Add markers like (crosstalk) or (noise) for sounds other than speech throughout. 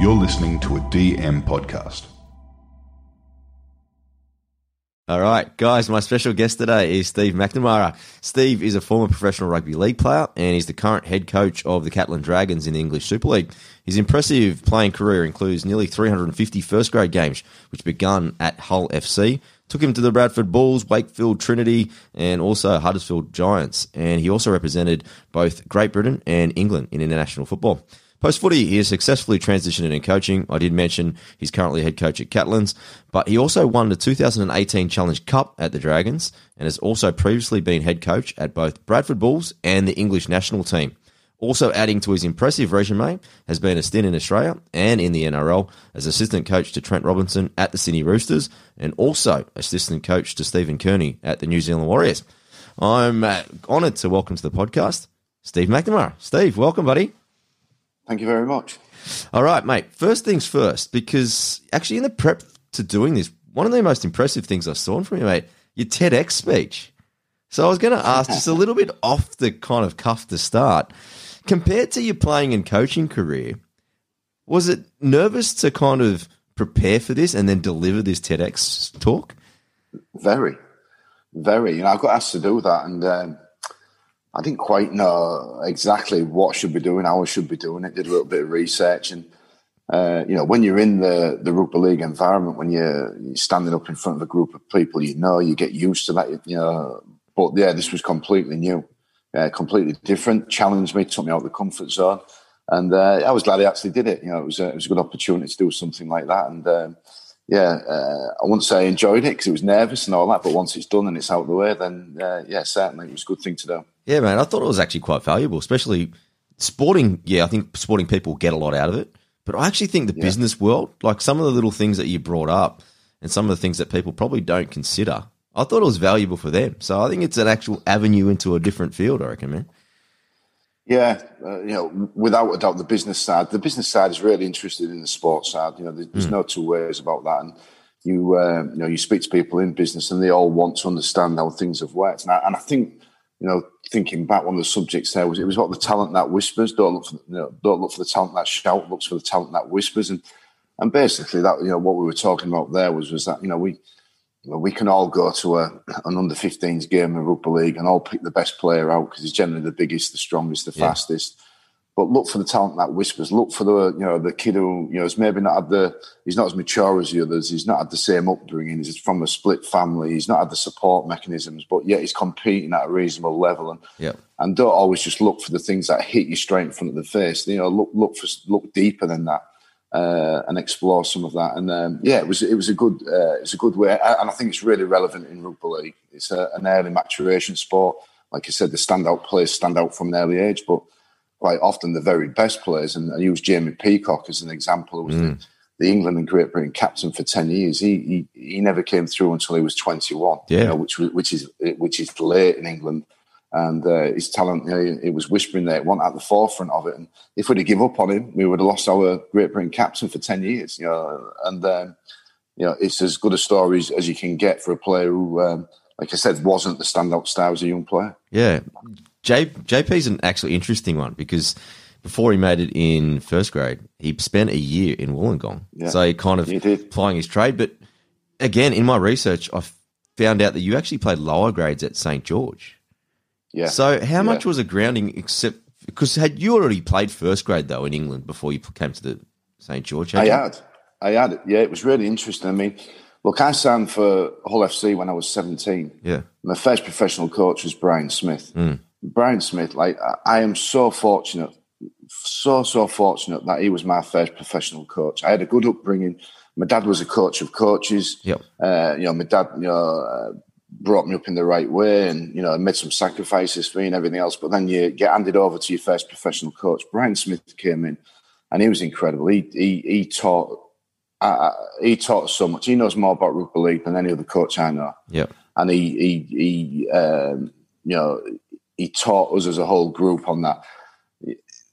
You're listening to a DM podcast. All right, guys, my special guest today is Steve McNamara. Steve is a former professional rugby league player and he's the current head coach of the Catalan Dragons in the English Super League. His impressive playing career includes nearly 350 first grade games, which began at Hull FC, took him to the Bradford Bulls, Wakefield Trinity, and also Huddersfield Giants. And he also represented both Great Britain and England in international football. Post footy, he has successfully transitioned in coaching. I did mention he's currently head coach at Catalans, but he also won the 2018 Challenge Cup at the Dragons and has also previously been head coach at both Bradford Bulls and the English national team. Also adding to his impressive resume has been a stint in Australia and in the NRL as assistant coach to Trent Robinson at the Sydney Roosters and also assistant coach to Stephen Kearney at the New Zealand Warriors. I'm uh, honoured to welcome to the podcast Steve McNamara. Steve, welcome, buddy. Thank you very much. All right, mate. First things first, because actually in the prep to doing this, one of the most impressive things I saw from you, mate, your TEDx speech. So I was going to ask just a little bit (laughs) off the kind of cuff to start. Compared to your playing and coaching career, was it nervous to kind of prepare for this and then deliver this TEDx talk? Very, very. You know, I got asked to do that, and um, I didn't quite know exactly what should be doing, how I should be doing it. Did a little bit of research, and uh, you know, when you're in the the rugby league environment, when you're, you're, standing up in front of a group of people, you know, you get used to that. You know, but yeah, this was completely new, uh, completely different. Challenged me, took me out of the comfort zone, and uh, I was glad I actually did it. You know, it was a, it was a good opportunity to do something like that, and. Um, yeah, uh, I wouldn't say I enjoyed it because it was nervous and all that, but once it's done and it's out of the way, then uh, yeah, certainly it was a good thing to do. Yeah, man, I thought it was actually quite valuable, especially sporting. Yeah, I think sporting people get a lot out of it, but I actually think the yeah. business world, like some of the little things that you brought up and some of the things that people probably don't consider, I thought it was valuable for them. So I think it's an actual avenue into a different field. I reckon, man. Yeah, uh, you know, without a doubt, the business side. The business side is really interested in the sports side. You know, there's, there's mm. no two ways about that. And you, uh, you know, you speak to people in business, and they all want to understand how things have worked. And I, and I think, you know, thinking back, one of the subjects there was it was what the talent that whispers. Don't look for, you know, don't look for the talent that shout. Looks for the talent that whispers. And and basically, that you know, what we were talking about there was was that you know we we can all go to a, an under 15s game of rugby league and all pick the best player out because he's generally the biggest, the strongest, the yeah. fastest. But look for the talent that whispers. Look for the you know the kid who you know has maybe not had the he's not as mature as the others. He's not had the same upbringing. He's from a split family. He's not had the support mechanisms, but yet he's competing at a reasonable level. And yeah. and don't always just look for the things that hit you straight in front of the face. You know, look look for look deeper than that uh, and explore some of that. And um, yeah, it was it was a good uh, it's a good way, and I think it's really relevant in rugby league. It's a, an early maturation sport. Like I said, the standout players stand out from an early age, but quite often the very best players. And I use Jamie Peacock as an example. Who was mm. the, the, England and Great Britain captain for ten years. He, he he never came through until he was twenty one. Yeah, you know, which which is which is late in England and uh, his talent, you know, it was whispering there, it wasn't at the forefront of it. And if we'd have give up on him, we would have lost our Great Britain captain for 10 years, you know. And, um, you know, it's as good a story as, as you can get for a player who, um, like I said, wasn't the standout star as a young player. Yeah. J, JP's an actually interesting one because before he made it in first grade, he spent a year in Wollongong. Yeah, so he kind of plying his trade. But again, in my research, I found out that you actually played lower grades at St. George. Yeah. So how much was a grounding except because had you already played first grade though in England before you came to the St George? I you? had, I had it. Yeah, it was really interesting. I mean, look, I signed for Hull FC when I was seventeen. Yeah. My first professional coach was Brian Smith. Mm. Brian Smith, like I am so fortunate, so so fortunate that he was my first professional coach. I had a good upbringing. My dad was a coach of coaches. Yep. Uh, you know, my dad, you know, uh, brought me up in the right way and, you know, made some sacrifices for me and everything else. But then you get handed over to your first professional coach. Brian Smith came in and he was incredible. He, he, he taught, uh, he taught so much. He knows more about rugby league than any other coach I know. Yeah. And he, he, he um, you know, he taught us as a whole group on that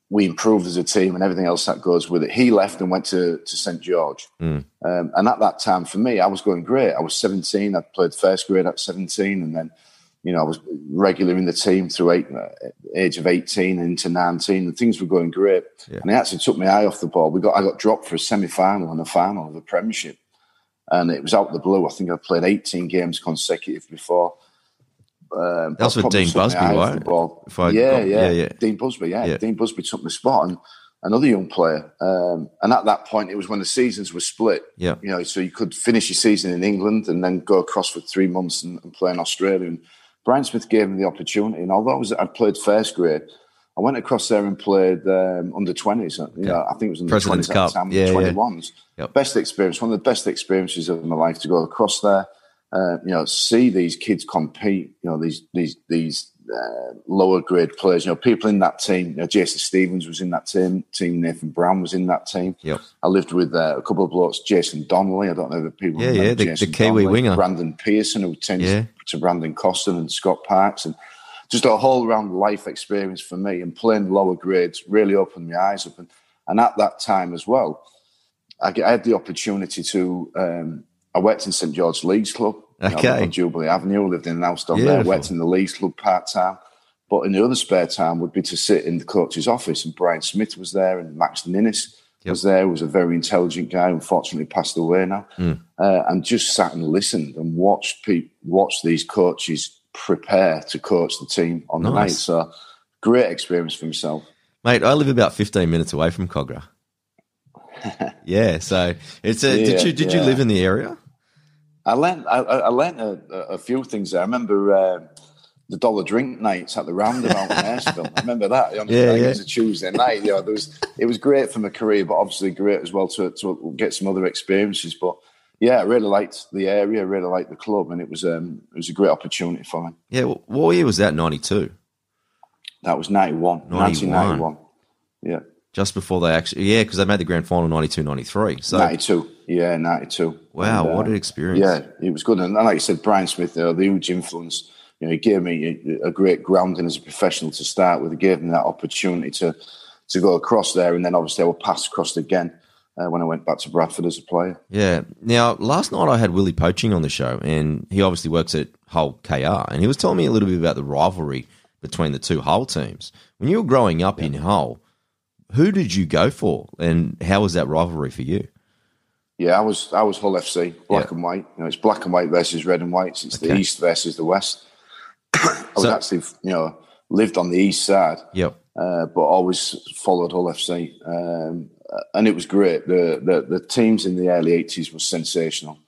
we improved as a team and everything else that goes with it. He left and went to, to St George. Mm. Um, and at that time, for me, I was going great. I was 17. I played first grade at 17. And then, you know, I was regular in the team through eight, uh, age of 18 into 19 and things were going great. Yeah. And he actually took my eye off the ball. We got, I got dropped for a semi-final and a final of the premiership. And it was out of the blue. I think I played 18 games consecutive before. Um, That was but with Dean Busby, right? If I yeah, got- yeah, yeah, yeah. Dean Busby, yeah. Yeah. Dean Busby took my spot and another young player. Um, and at that point, it was when the seasons were split. Yeah. You know, so you could finish your season in England and then go across for three months and, and play in Australia. And Brian Smith gave me the opportunity. And although I was, I'd played first grade, I went across there and played um, under 20s. You know, I think it was under President's 20s at Cup. the time, Yeah, yeah. 21s. Yep. Best experience, one of the best experiences of my life to go across there. Uh, you know, see these kids compete. You know, these these these uh, lower grade players. You know, people in that team. You know, Jason Stevens was in that team. Team Nathan Brown was in that team. Yep. I lived with uh, a couple of blokes. Jason Donnelly. I don't know if people. Yeah, yeah, the- the Kiwi Donnelly, winger. Brandon Pearson, who tends Yeah. to Brandon Costin and Scott Parks, and just a whole round life experience for me. And playing lower grades really opened my eyes up. And, and at that time as well, I, I had the opportunity to. Um, I worked in St George Leagues Club. Okay. on Jubilee Avenue. Lived in an house down there. Worked in the Leagues Club part time. But in the other spare time would be to sit in the coach's office, and Brian Smith was there, and Max Ninnis Yep. was there. Was a very intelligent guy. Unfortunately, passed away now. Mm. Uh, and just sat and listened and watched watched these coaches prepare to coach the team on the night. So great experience for himself. Mate, I live about 15 minutes away from Kogarah. (laughs) yeah, so it's a. did you did you live in the area? I learned I, I learned a, a- few things there. I remember uh, the dollar drink nights at the roundabout in Hurstville. I remember that. Yeah, yeah. It was a Tuesday night. You know, there was it was great for my career, but obviously great as well to to get some other experiences. But yeah, I really liked the area. I really liked the club, and it was um it was a great opportunity for me. Yeah, wh- what year was that? 92. That was 91, 91. 1991. Yeah, Just before they actually, yeah, because they made the grand final 92 93. So, 92. Yeah, 92. wow, And, what uh, an experience. Yeah, it was good. And like I said, Brian Smith, uh, the huge influence. You know, he gave me a, a great grounding as a professional to start with. He gave me that opportunity to to go across there, and then obviously I will pass across again uh, when I went back to Bradford as a player. Yeah. Now, last night I had Willie Poching on the show, and he obviously works at Hull KR, and he was telling me a little bit about the rivalry between the two Hull teams. When you were growing up in Hull, who did you go for, and how was that rivalry for you? Yeah, I was I was Hull FC, black Yeah. and white. You know, it's black and white versus red and white. It's the east versus the west. (coughs) I was So- actually, you know, lived on the east side. Yep. uh, but always followed Hull FC, um, and it was great. The, the the teams in the early eighties was sensational.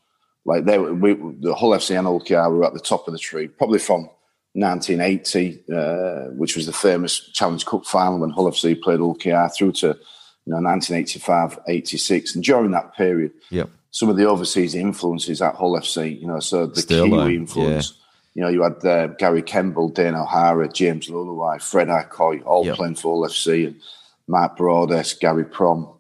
Like they, were, we, the Hull FC and Hull KR were at the top of the tree, probably from 1980, uh, which was the famous Challenge Cup final when Hull FC played Hull KR through to you know 1985, 86, and during that period, Yep. some of the overseas influences at Hull FC, you know, so the Still, though, Kiwi influence. You know, you had uh, Gary Kemble, Dane O'Hara, James Leuluai, Fred Acoy, all Yep. playing for Hull FC, and Mark Broadhurst, Gary Prohm,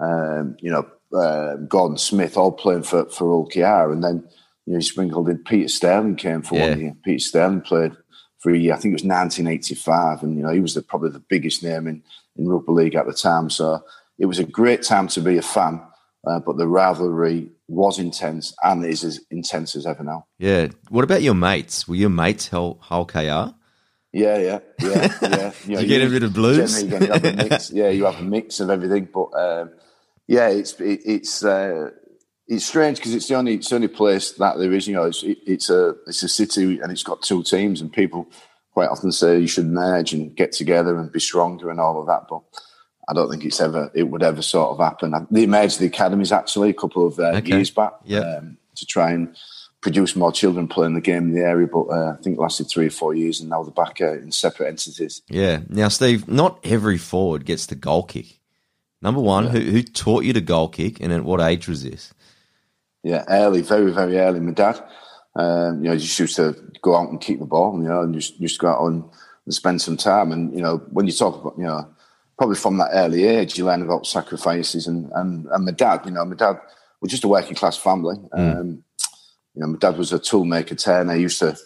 um, you know, uh, Gordon Smith, all playing for, for Hull KR. And then, you know, you sprinkled in Peter Sterling came for Yeah. one year. Peter Sterling played for a year, I think it was 1985. And, you know, he was the, probably the biggest name in, in rugby league at the time. So it was a great time to be a fan. Uh, but the rivalry was intense and is as intense as ever now. Yeah. What about your mates? Were your mates Hull, Hull KR? Yeah, yeah, yeah, yeah. (laughs) You get a bit of blues? You have a mix. Yeah, you have a mix of everything. But um, yeah, it's it, it's uh, it's strange because it's the only it's the only place that there is. You know, it's it, it's a it's a city and it's got two teams, and people quite often say you should merge and get together and be stronger and all of that. But I don't think it's ever it would ever sort of happen. They merged the academies actually a couple of uh, Okay. years back Yeah. um, to try and produce more children playing the game in the area. But uh, I think it lasted three or four years, and now they're back uh, in separate entities. Yeah. Now, Steve, not every forward gets the goal kick. Number one, who, who taught you to goal kick, and at what age was this? Yeah, early, very, very early. My dad, um, you know, just used to go out and keep the ball, you know, and just used to go out and, and spend some time. And you know, when you talk about, you know, probably from that early age, you learn about sacrifices. And and, and my dad, you know, my dad was just a working class family. Um, you know, my dad was a toolmaker turner. He used to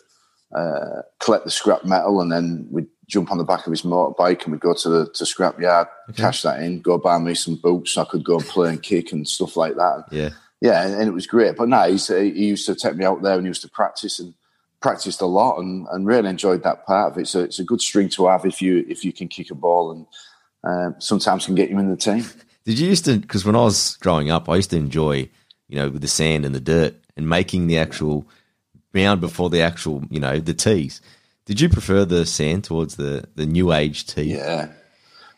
uh, collect the scrap metal, and then we'd jump on the back of his motorbike and we'd go to the to scrap yard, cash that in, go buy me some boots so I could go and play and kick and stuff like that. Yeah. Yeah, and, and it was great. But no, he's, he used to take me out there and he used to practice. And practiced a lot and, and really enjoyed that part of it. So it's a good string to have if you if you can kick a ball and uh, sometimes can get you in the team. (laughs) Did you used to? Because when I was growing up, I used to enjoy, you know, with the sand and the dirt and making the actual round before the actual, you know, the tees. Did you prefer the sand towards the the new age tee? Yeah,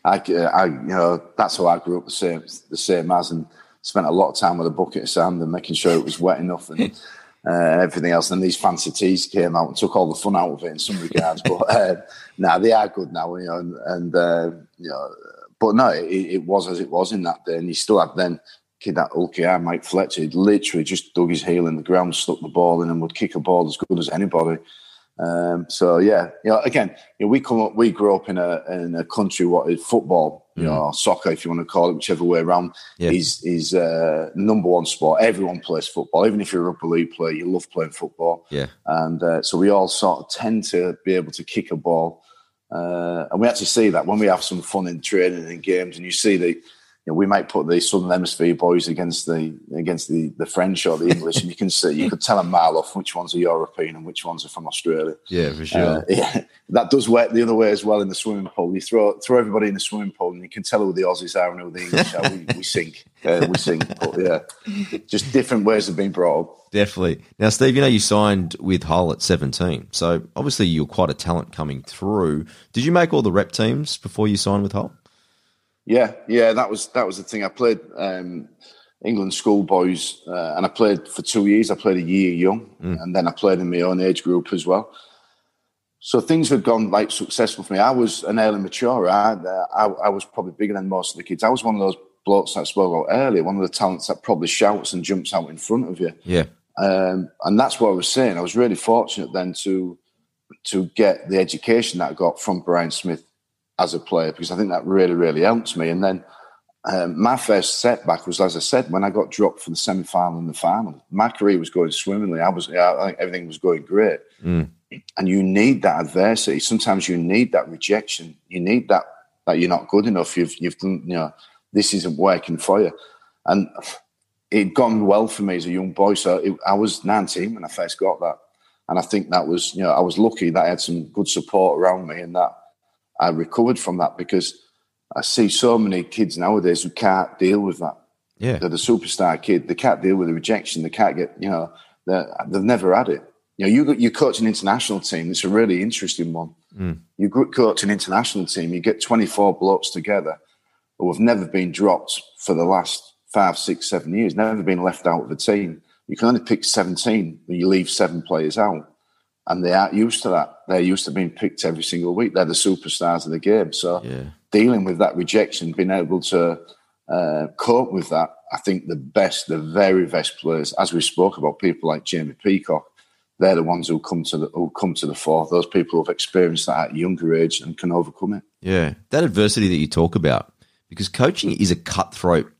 I, I, you know, that's how I grew up the same, the same as, and spent a lot of time with a bucket of sand and making sure it was wet enough and (laughs) uh, everything else. And these fancy tees came out and took all the fun out of it in some regards. (laughs) but uh, now nah, they are good now, you know, and, and uh, you know, but no, it, it, was as it was in that day, and he still had then. Kid that Ulky Mike Fletcher, literally just dug his heel in the ground, stuck the ball in, and would kick a ball as good as anybody. Um, so yeah, you know, again, you know, we come up, we grew up in a in a country what is football, you mm. know, soccer, if you want to call it, whichever way around, yeah. is is uh, number one sport. Everyone plays football, even if you're a rugby league player, you love playing football. Yeah, and uh, so we all sort of tend to be able to kick a ball, uh, and we actually see that when we have some fun in training and games, and you see the know, we might put the Southern Hemisphere boys against the against the, the French or the English, and you can see you could tell a mile off which ones are European and which ones are from Australia. Yeah, for sure. Uh, yeah, that does work the other way as well in the swimming pool. You throw throw everybody in the swimming pool, and you can tell who the Aussies are and who the English are. We, we sink, uh, we sink. But yeah, just different ways of being brought up. Definitely. Now, Steve, you know you signed with Hull at seventeen, so obviously you're quite a talent coming through. Did you make all the rep teams before you signed with Hull? Yeah, yeah, that was that was the thing. I played um, England schoolboys, uh, and I played for two years. I played a year young, mm. and then I played in my own age group as well. So things had gone like successful for me. I was an early mature. I, uh, I, I was probably bigger than most of the kids. I was one of those blokes that I spoke about earlier. One of the talents that probably shouts and jumps out in front of you. Yeah, um, and that's what I was saying. I was really fortunate then to to get the education that I got from Brian Smith as a player because I think that really, really helped me. And then um, my first setback was, as I said, when I got dropped for the semi final and the final. My career was going swimmingly. I was, I think everything was going great. Mm. And you need that adversity. Sometimes you need that rejection. You need that that you're not good enough. You've, you've done, you know, this isn't working for you. And it gone well for me as a young boy. So it, I was 19 when I first got that. And I think that was, you know, I was lucky that I had some good support around me and that I recovered from that because I see so many kids nowadays who can't deal with that. Yeah. They're the superstar kid. They can't deal with the rejection. They can't get, you know, they've never had it. You know, you, you coach an international team. It's a really interesting one. Mm. You coach an international team, you get 24 blokes together who have never been dropped for the last five, six, seven years, never been left out of the team. You can only pick 17 when you leave seven players out and they aren't used to that. They're used to being picked every single week. They're the superstars of the game. So yeah. dealing with that rejection, being able to uh, cope with that, I think the best, the very best players, as we spoke about, people like Jamie Peacock, they're the ones who come to the who come to the fore. Those people who've experienced that at a younger age and can overcome it. Yeah, that adversity that you talk about, because coaching is a cutthroat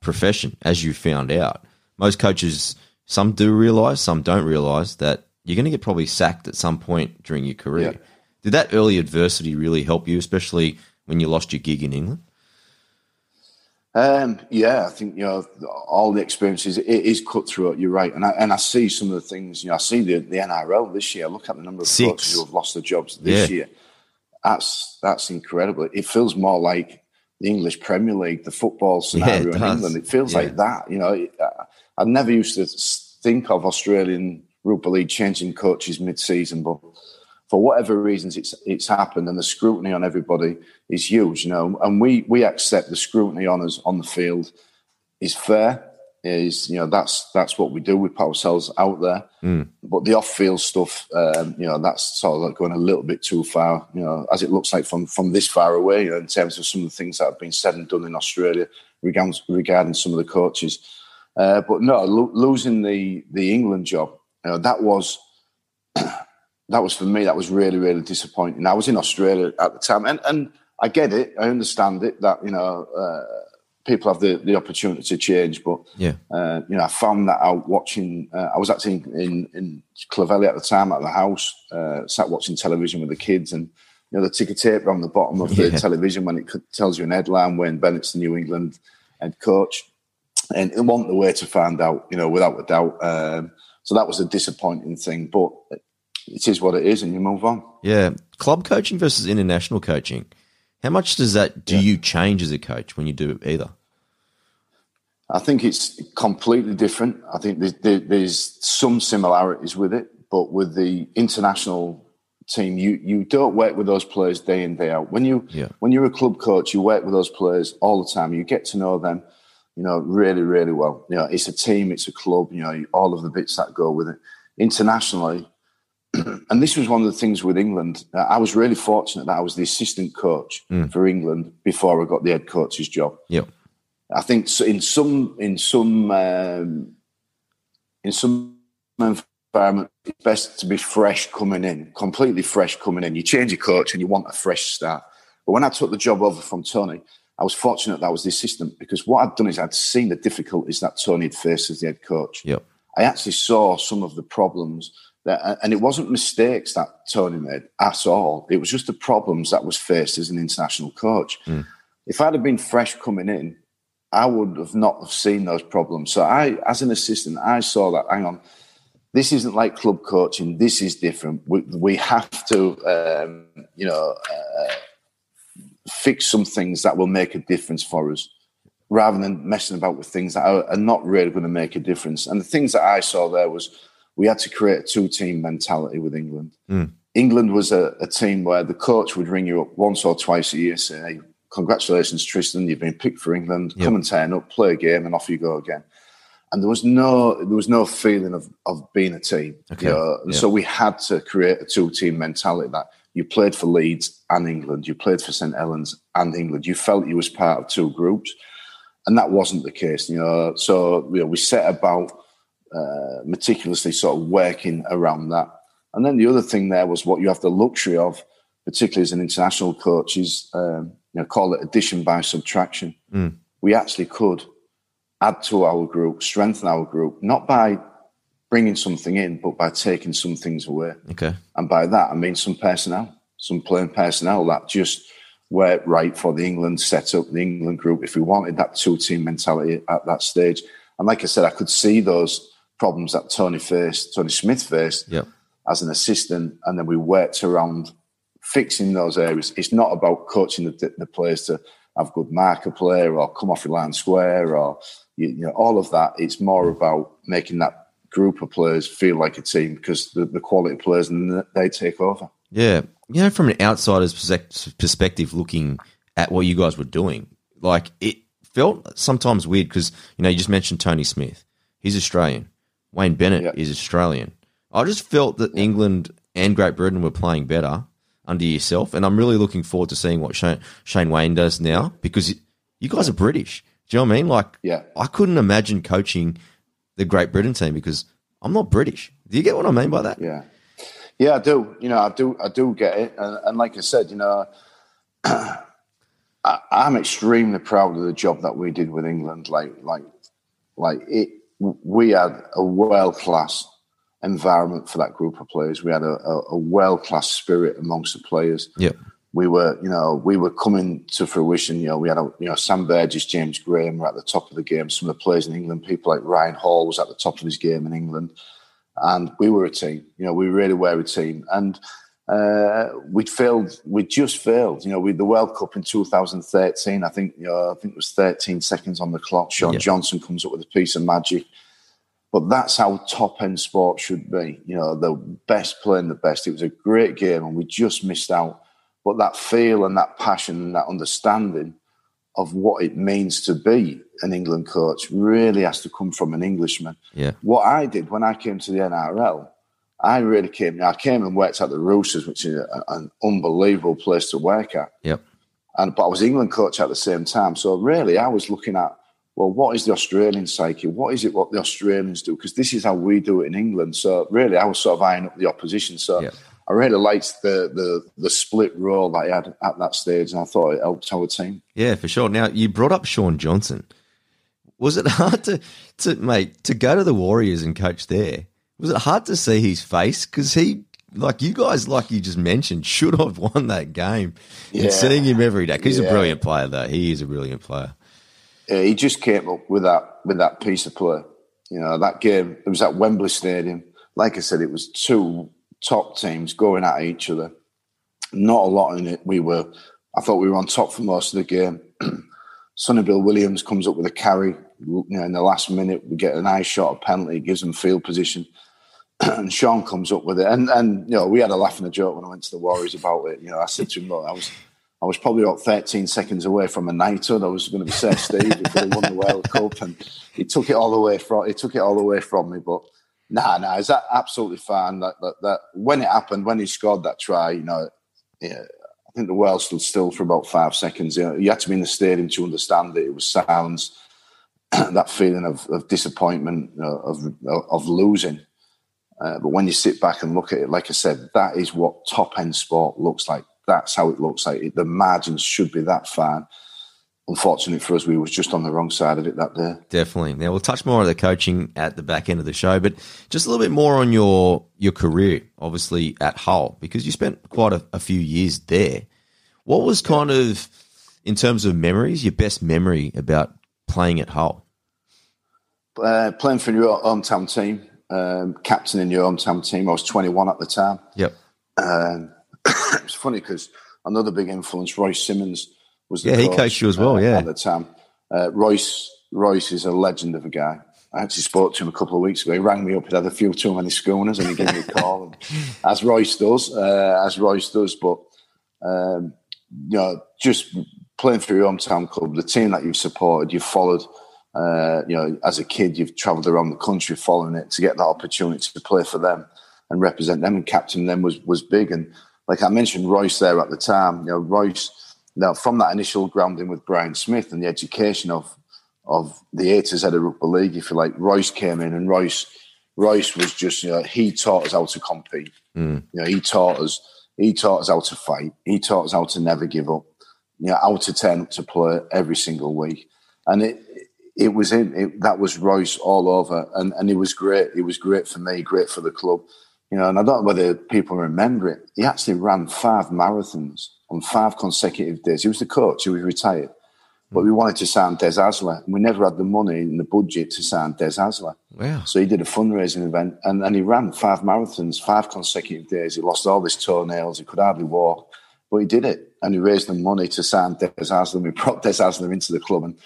profession, as you found out. Most coaches, some do realize, some don't realize that you're going to get probably sacked at some point during your career. Yeah. Did that early adversity really help you, especially when you lost your gig in England? Um, yeah, I think you know all the experiences. It is cutthroat. You're right, and I and I see some of the things. You know, I see the, the NRL this year. Look at the number of Six. coaches who have lost their jobs this yeah. year. That's that's incredible. It feels more like the English Premier League, the football (laughs) scenario yeah, in England. It feels yeah. like that. You know, I never used to think of Australian rugby league changing coaches mid-season, but for whatever reasons, it's it's happened, and the scrutiny on everybody is huge. You know, and we we accept the scrutiny on us on the field is fair. Is you know that's that's what we do. We put ourselves out there, mm. but the off-field stuff, um, you know, that's sort of like going a little bit too far. You know, as it looks like from from this far away, you know, in terms of some of the things that have been said and done in Australia regarding regarding some of the coaches. Uh, but no, lo- losing the the England job you know, that was (clears throat) that was for me. That was really really disappointing. I was in Australia at the time, and and I get it. I understand it that you know uh, people have the, the opportunity to change, but yeah, uh, you know, I found that out watching. Uh, I was actually in in Clovelly at the time at the house, uh, sat watching television with the kids, and you know, the ticker tape on the bottom of the yeah. television when it tells you an headline when Bennett's the New England head coach, and it wasn't the way to find out. You know, without a doubt. Um, so that was a disappointing thing. But it is what it is, and you move on. Yeah, club coaching versus international coaching. How much does that do you change as a coach when you do either? I think it's completely different. I think there's, there's some similarities with it, but with the international team, you you don't work with those players day in day out. When you Yeah. when you're a club coach, you work with those players all the time. You get to know them, you know, really really well. You know, it's a team, it's a club. You know, all of the bits that go with it. Internationally, (clears throat) and this was one of the things with England. uh, I was really fortunate that I was the assistant coach for England before I got the head coach's job. Yeah, I think in some in some um, in some environment, it's best to be fresh coming in, completely fresh coming in. You change your coach and you want a fresh start. But when I took the job over from Tony, I was fortunate that I was the assistant because what I'd done is I'd seen the difficulties that Tony had faced as the head coach. yeah, I actually saw some of the problems that, and it wasn't mistakes that Tony made at all. It was just the problems that was faced as an international coach. If I'd have been fresh coming in, I would have not have seen those problems. So I, as an assistant, I saw that. Hang on, this isn't like club coaching. This is different. We, we have to, um, you know, uh, fix some things that will make a difference for us, rather than messing about with things that are, are not really going to make a difference. And the things that I saw there was we had to create a two-team mentality with England. Hmm. England was a, a team where the coach would ring you up once or twice a year, say, hey, "Congratulations, Tristan, you've been picked for England. Come and turn up, play a game, and off you go again." And there was no there was no feeling of of being a team. Okay. You know? Yeah. So we had to create a two-team mentality that you played for Leeds and England, you played for St Helens and England. You felt you was part of two groups, and that wasn't the case. You know, so you know, we set about uh, meticulously sort of working around that. And then the other thing there was what you have the luxury of, particularly as an international coach, is um, you know call it addition by subtraction. We actually could add to our group, strengthen our group, not by bringing something in, but by taking some things away. okay, And by that, I mean some personnel, some playing personnel that just weren't right for the England setup, the England group, if we wanted that two team mentality at that stage. And like I said, I could see those problems that Tony faced, Tony Smith faced yeah, as an assistant. And then we worked around fixing those areas. It's not about coaching the, the players to have good marker play or come off your line square or, you, you know, all of that. It's more about making that group of players feel like a team because the, the quality players and they take over. yeah. You know, from an outsider's perspective, looking at what you guys were doing, like it felt sometimes weird because you know you just mentioned Tony Smith, he's Australian. Wayne Bennett Yeah. is Australian. I just felt that England and Great Britain were playing better under yourself, and I'm really looking forward to seeing what Shane, Shane Wane does now because you guys are British. Do you know what I mean? Like, Yeah. I couldn't imagine coaching the Great Britain team because I'm not British. Do you get what I mean by that? Yeah, yeah, I do. You know, I do. I do get it. And, and like I said, you know, (clears throat) I, I'm extremely proud of the job that we did with England. Like, like, like it. We had a world class environment for that group of players. We had a, a, a world class spirit amongst the players. Yep. We were, you know, we were coming to fruition. You know, we had, a, you know, Sam Burgess, James Graham were at the top of the game. Some of the players in England, people like Ryan Hall was at the top of his game in England, and we were a team. You know, we really were a team, and uh, we'd failed. We just failed. You know, with the World Cup in 2013, I think, you know, I think it was 13 seconds on the clock. Shaun Yeah. Johnson comes up with a piece of magic. But that's how top end sport should be. You know, the best playing the best. It was a great game, and we just missed out. But that feel and that passion and that understanding of what it means to be an England coach really has to come from an Englishman. Yeah. What I did when I came to the NRL, I really came. I came and worked at the Roosters, which is a, an unbelievable place to work at Yep. and but I was England coach at the same time. So really, I was looking at well, what is the Australian psyche? What is it what the Australians do? Because this is how we do it in England. So really, I was sort of eyeing up the opposition. So Yeah. I really liked the the the split role that he had at that stage, and I thought it helped our team. Yeah, for sure. Now you brought up Shaun Johnson. Was it (laughs) hard to, to mate to go to the Warriors and coach there? Was it hard to see his face because he, like you guys, like you just mentioned, should have won that game. Yeah. And seeing him every day, he's a brilliant player. Though he is a brilliant player. Uh, he just came up with that with that piece of play. You know, that game it was at Wembley Stadium. Like I said, it was two top teams going at each other. Not a lot in it. We were, I thought we were on top for most of the game. (clears throat) Sonny Bill Williams comes up with a carry. You know, in the last minute, we get a nice shot, a penalty, gives them field position. (clears throat) and Shaun comes up with it. And and you know, we had a laugh and a joke when I went to the Warriors about it. You know, I said to him, look, I was I was probably about 13 seconds away from a knighthood. I was going to be Sir Steve if they won the World Cup, and he took it all the way from he took it all the way from me. But nah, nah, that absolutely fine? That, that that when it happened, when he scored that try, you know, yeah, I think the world stood still for about five seconds. You, know, you had to be in the stadium to understand it. It was silence, (clears throat) that feeling of, of disappointment, of of losing. Uh, but when you sit back and look at it, like I said, that is what top end sport looks like. That's how it looks like. The margins should be that fine. Unfortunately for us, we was just on the wrong side of it that day. Definitely. Now we'll touch more on the coaching at the back end of the show, but just a little bit more on your your career, obviously at Hull, because you spent quite a, a few years there. What was kind of, in terms of memories, your best memory about playing at Hull? Uh, playing for your hometown team, um, captain in your hometown team. I was 21 at the time. Yep. Um, (coughs) it's funny because another big influence, Royce Simmons, was the Yeah, he coached you as well, uh, yeah. at the time. Uh, Royce Royce is a legend of a guy. I actually spoke to him a couple of weeks ago. He rang me up. He'd had a few too many schooners, and he gave me a call, (laughs) and, as Royce does, uh, as Royce does. But um, you know, just playing for your hometown club, the team that you've supported, you've followed. Uh, you know, as a kid, you've travelled around the country following it to get that opportunity to play for them and represent them and captain them was was big. And like I mentioned, Royce there at the time. You know, Royce. Now, from that initial grounding with Brian Smith and the education of of the A to Z of rugby league, if you like, Royce came in and Royce Royce was just you know he taught us how to compete. Hmm. You know, he taught us he taught us how to fight. He taught us how to never give up. You know, how to turn up to play every single week, and it it was in it, that was Royce all over, and and it was great. It was great for me, great for the club. You know, and I don't know whether people remember it. He actually ran five marathons on five consecutive days. He was the coach. He was retired. But we wanted to sign Des Hasler. And we never had the money in the budget to sign Des Hasler. Wow. So he did a fundraising event and, and he ran five marathons, five consecutive days. He lost all his toenails. He could hardly walk. But he did it. And he raised the money to sign Des Hasler. We brought Des Hasler into the club. And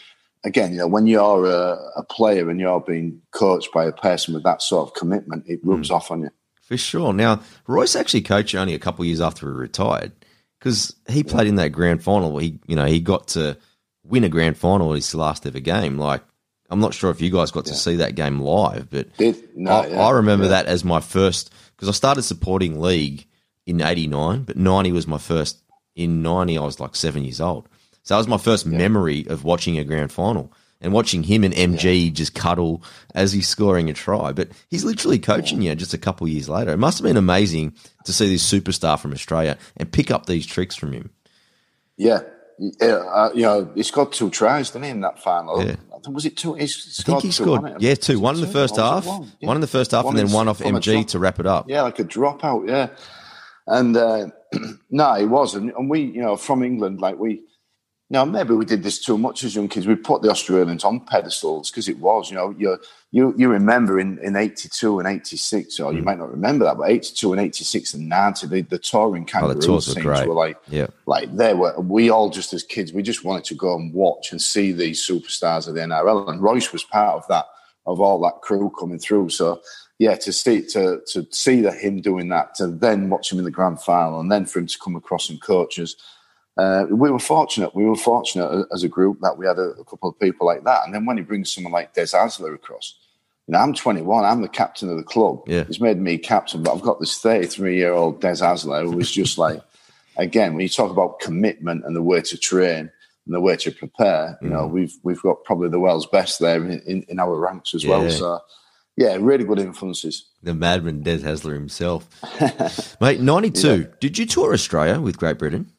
again, you know, when you're a, a player and you're being coached by a person with that sort of commitment, it rubs hmm. off on you. For sure. Now, Royce actually coached only a couple of years after he retired because he played in that grand final. where He, you know, he got to win a grand final in his last ever game. Like, I'm not sure if you guys got to see that game live, but no, I, yeah, I remember yeah. that as my first because I started supporting league in '89, but '90 was my first. In '90, I was like seven years old, so that was my first memory of watching a grand final and watching him and MG just cuddle as he's scoring a try. But he's literally coaching you just a couple years later. It must have been amazing to see this superstar from Australia and pick up these tricks from him. Yeah. Yeah, uh, you know, he scored two tries, didn't he, in that final? Yeah. Was it two? He I think he scored, wasn't yeah, two. One in the first half, one? Yeah. one in the first half, and then one off MG to wrap it up. Yeah, like a dropout, yeah. And uh, (clears throat) no, he wasn't. And we, you know, from England, like we, know, maybe we did this too much as young kids. We put the Australians on pedestals because it was, you know, you you you remember in, in 82 and 86, or you Mm. might not remember that, but 82 and 86 and 90, the, the touring Oh, kangaroos the were were like, Yeah. like they were we all just as kids we just wanted to go and watch and see these superstars of the NRL and Royce was part of that of all that crew coming through so yeah to see to to see that him doing that to then watch him in the grand final and then for him to come across and coach us uh, we were fortunate we were fortunate as a group that we had a, a couple of people like that and then when he brings someone like Des Hasler across you know, I'm 21. I'm the captain of the club. Yeah. He's made me captain, but I've got this 33 year old Des Hasler who was just like, (laughs) again, when you talk about commitment and the way to train and the way to prepare, you Mm. know, we've we've got probably the world's best there in, in, in our ranks as well. So, yeah, really good influences. The madman Des Hasler himself. (laughs) Mate, 92. Did you tour Australia with Great Britain?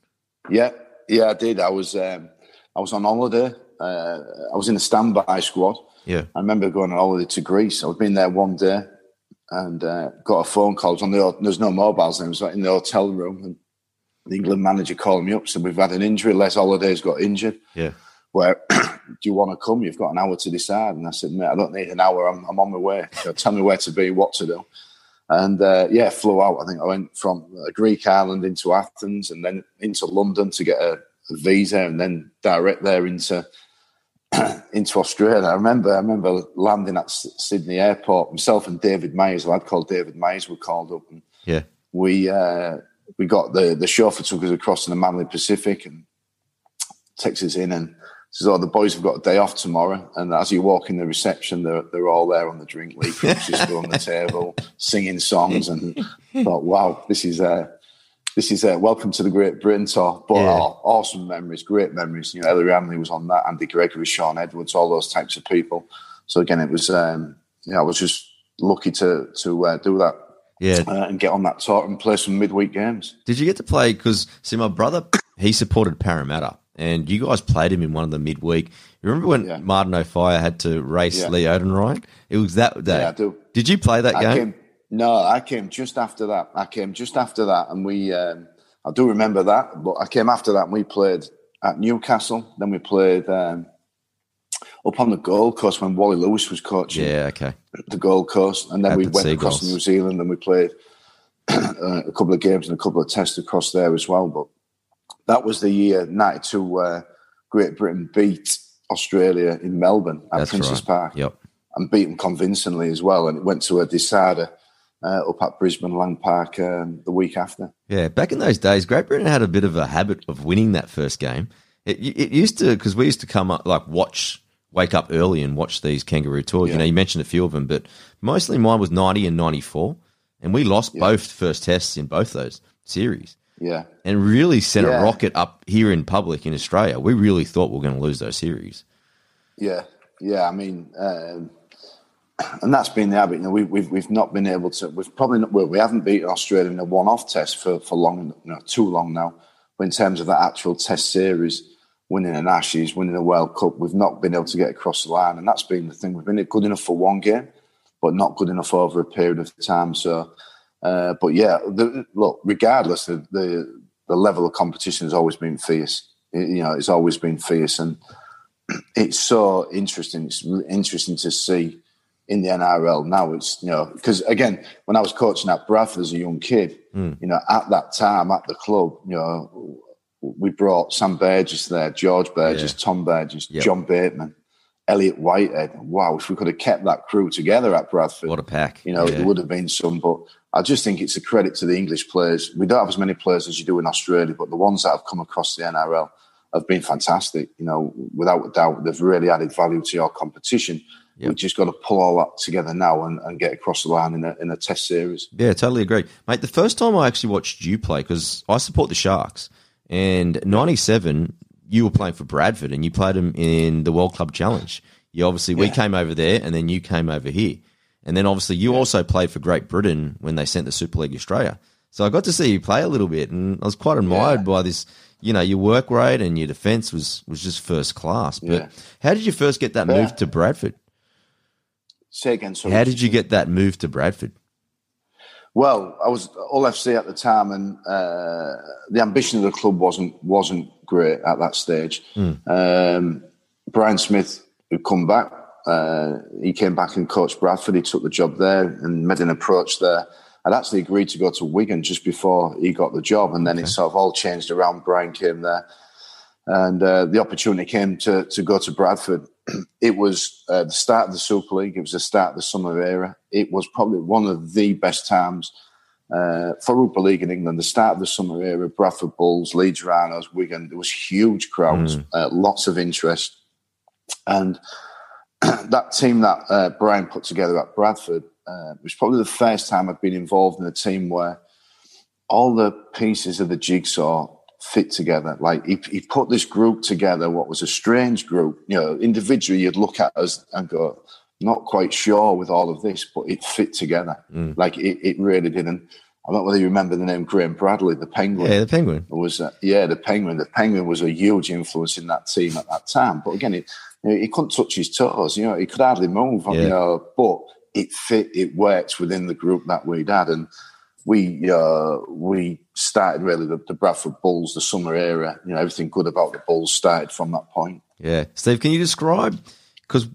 Yeah, yeah, I did. I was um, I was on holiday. Uh, I was in a standby squad. Yeah. I remember going on holiday to Greece. I'd been there one day and uh, got a phone call. It was on the there's no mobiles. then. It was like in the hotel room, and the England manager called me up. Said we've had an injury. Les Holliday's got injured. Yeah. Where (clears throat) do you want to come? You've got an hour to decide. And I said, mate, I don't need an hour. I'm, I'm on my way. So tell me where to be, what to do. And uh, yeah, flew out. I think I went from a Greek island into Athens and then into London to get a, a visa and then direct there into (clears throat) into Australia. I remember I remember landing at S- Sydney Airport. Myself and David Mayes, a lad called David Mayes, were called up and Yeah. we uh, we got the the chauffeur took us across in the Manly Pacific and takes us in and says, "Oh, the boys have got a day off tomorrow." And as you walk in the reception, they're they're all there on the drink just (laughs) on the table, singing songs, and I thought, "Wow, this is uh, this is uh, welcome to the Great Britain tour." But Yeah. oh, awesome memories, great memories. You know, Ellery Hanley was on that, Andy Gregory, Shaun Edwards, all those types of people. So again, it was um, yeah, I was just lucky to to uh, do that Yeah. uh, and get on that tour and play some midweek games. Did you get to play? Because see, my brother he supported Parramatta, and you guys played him in one of the midweek. You remember when Yeah. Martin Offiah had to race Yeah. Lee Oudenryn? It was that day. Yeah, I do. Did you play that I game? came. No, I came just after that. I came just after that, and we. Um, I do remember that, but I came after that, and we played at Newcastle. Then we played um, up on the Gold Coast when Wally Lewis was coaching yeah. Okay. the Gold Coast, and then we went across Seagulls. to New Zealand, and we played (clears throat) uh, a couple of games and a couple of tests across there as well. But that was the year '92 where Great Britain beat Australia in Melbourne at That's Princes right. Park Yep. and beat them convincingly as well. And it went to a decider uh, up at Brisbane Lang Park um, the week after. Yeah, back in those days, Great Britain had a bit of a habit of winning that first game. It, it used to because we used to come up like watch, wake up early and watch these kangaroo tours. You know, you mentioned a few of them, but mostly mine was ninety and ninety four, and we lost both first tests in both those series, Yeah, and really sent a rocket up here in public in Australia. We really thought we were going to lose those series. yeah, yeah. I mean, um, (clears throat) and that's been the habit. You know, we, we've we've not been able to. We've probably not, well, we haven't beaten Australia in a one-off test for for long, you know, too long now. But in terms of that actual test series, winning an Ashes, winning a World Cup, we've not been able to get across the line, and that's been the thing. We've been good enough for one game, but not good enough over a period of time. So, uh, but yeah, the, look, regardless, the, the the level of competition has always been fierce. It- you know, it's always been fierce, and (clears throat) it's so interesting. It's interesting to see in the NRL now. It's you know because again, when I was coaching at Bradford as a young kid, you know, at that time at the club, you know, we brought Sam Burgess there, George Burgess, Yeah. Tom Burgess, Yep. John Bateman, Elliot Whitehead. Wow, if we could have kept that crew together at Bradford, What a pack! you know, Yeah. there would have been some, but I just think it's a credit to the English players. We don't have as many players as you do in Australia, but the ones that have come across the NRL have been fantastic. You know, without a doubt, they've really added value to your competition. Yep. We've just got to pull all that together now and, and get across the line in a, in a test series. Yeah, totally agree, mate. The first time I actually watched you play because I support the Sharks, and '97 you were playing for Bradford, and you played them in the World Club Challenge. You obviously we came over there, and then you came over here, and then obviously you also played for Great Britain when they sent the Super League Australia. So I got to see you play a little bit, and I was quite admired Yeah. by this. You know, your work rate and your defence was was just first class. But Yeah. how did you first get that Yeah. move to Bradford? Say again, sorry. How did you get that move to Bradford? Well, I was all FC at the time, and uh, the ambition of the club wasn't wasn't great at that stage. Um, Brian Smith had come back. Uh, he came back and coached Bradford. He took the job there and made an approach there. I'd actually agreed to go to Wigan just before he got the job, and then it sort of all changed around. Brian came there, and uh, the opportunity came to to go to Bradford. (clears throat) It was uh, the start of the Super League. It was the start of the summer era. It was probably one of the best times uh, for rugby league in England. The start of the summer era, Bradford Bulls, Leeds Rhinos, Wigan. There was huge crowds, uh, lots of interest, and (clears throat) that team that uh, Brian put together at Bradford uh, was probably the first time I've been involved in a team where all the pieces of the jigsaw fit together. Like he, he put this group together, what was a strange group. You know, individually you'd look at us and go, not quite sure with all of this, but it fit together. Like it, it really did. And I don't know whether you remember the name Graham Bradley, the Penguin Yeah, the Penguin. was uh, yeah the penguin. The penguin was a huge influence in that team at that time. But again, it, you know, he couldn't touch his toes. You know, he could hardly move. Yeah. You know, but it fit. It worked within the group that we'd had, and we uh, we started really the, the Bradford Bulls, the summer era. You know, everything good about the Bulls started from that point. Yeah. Steve, can you describe? Because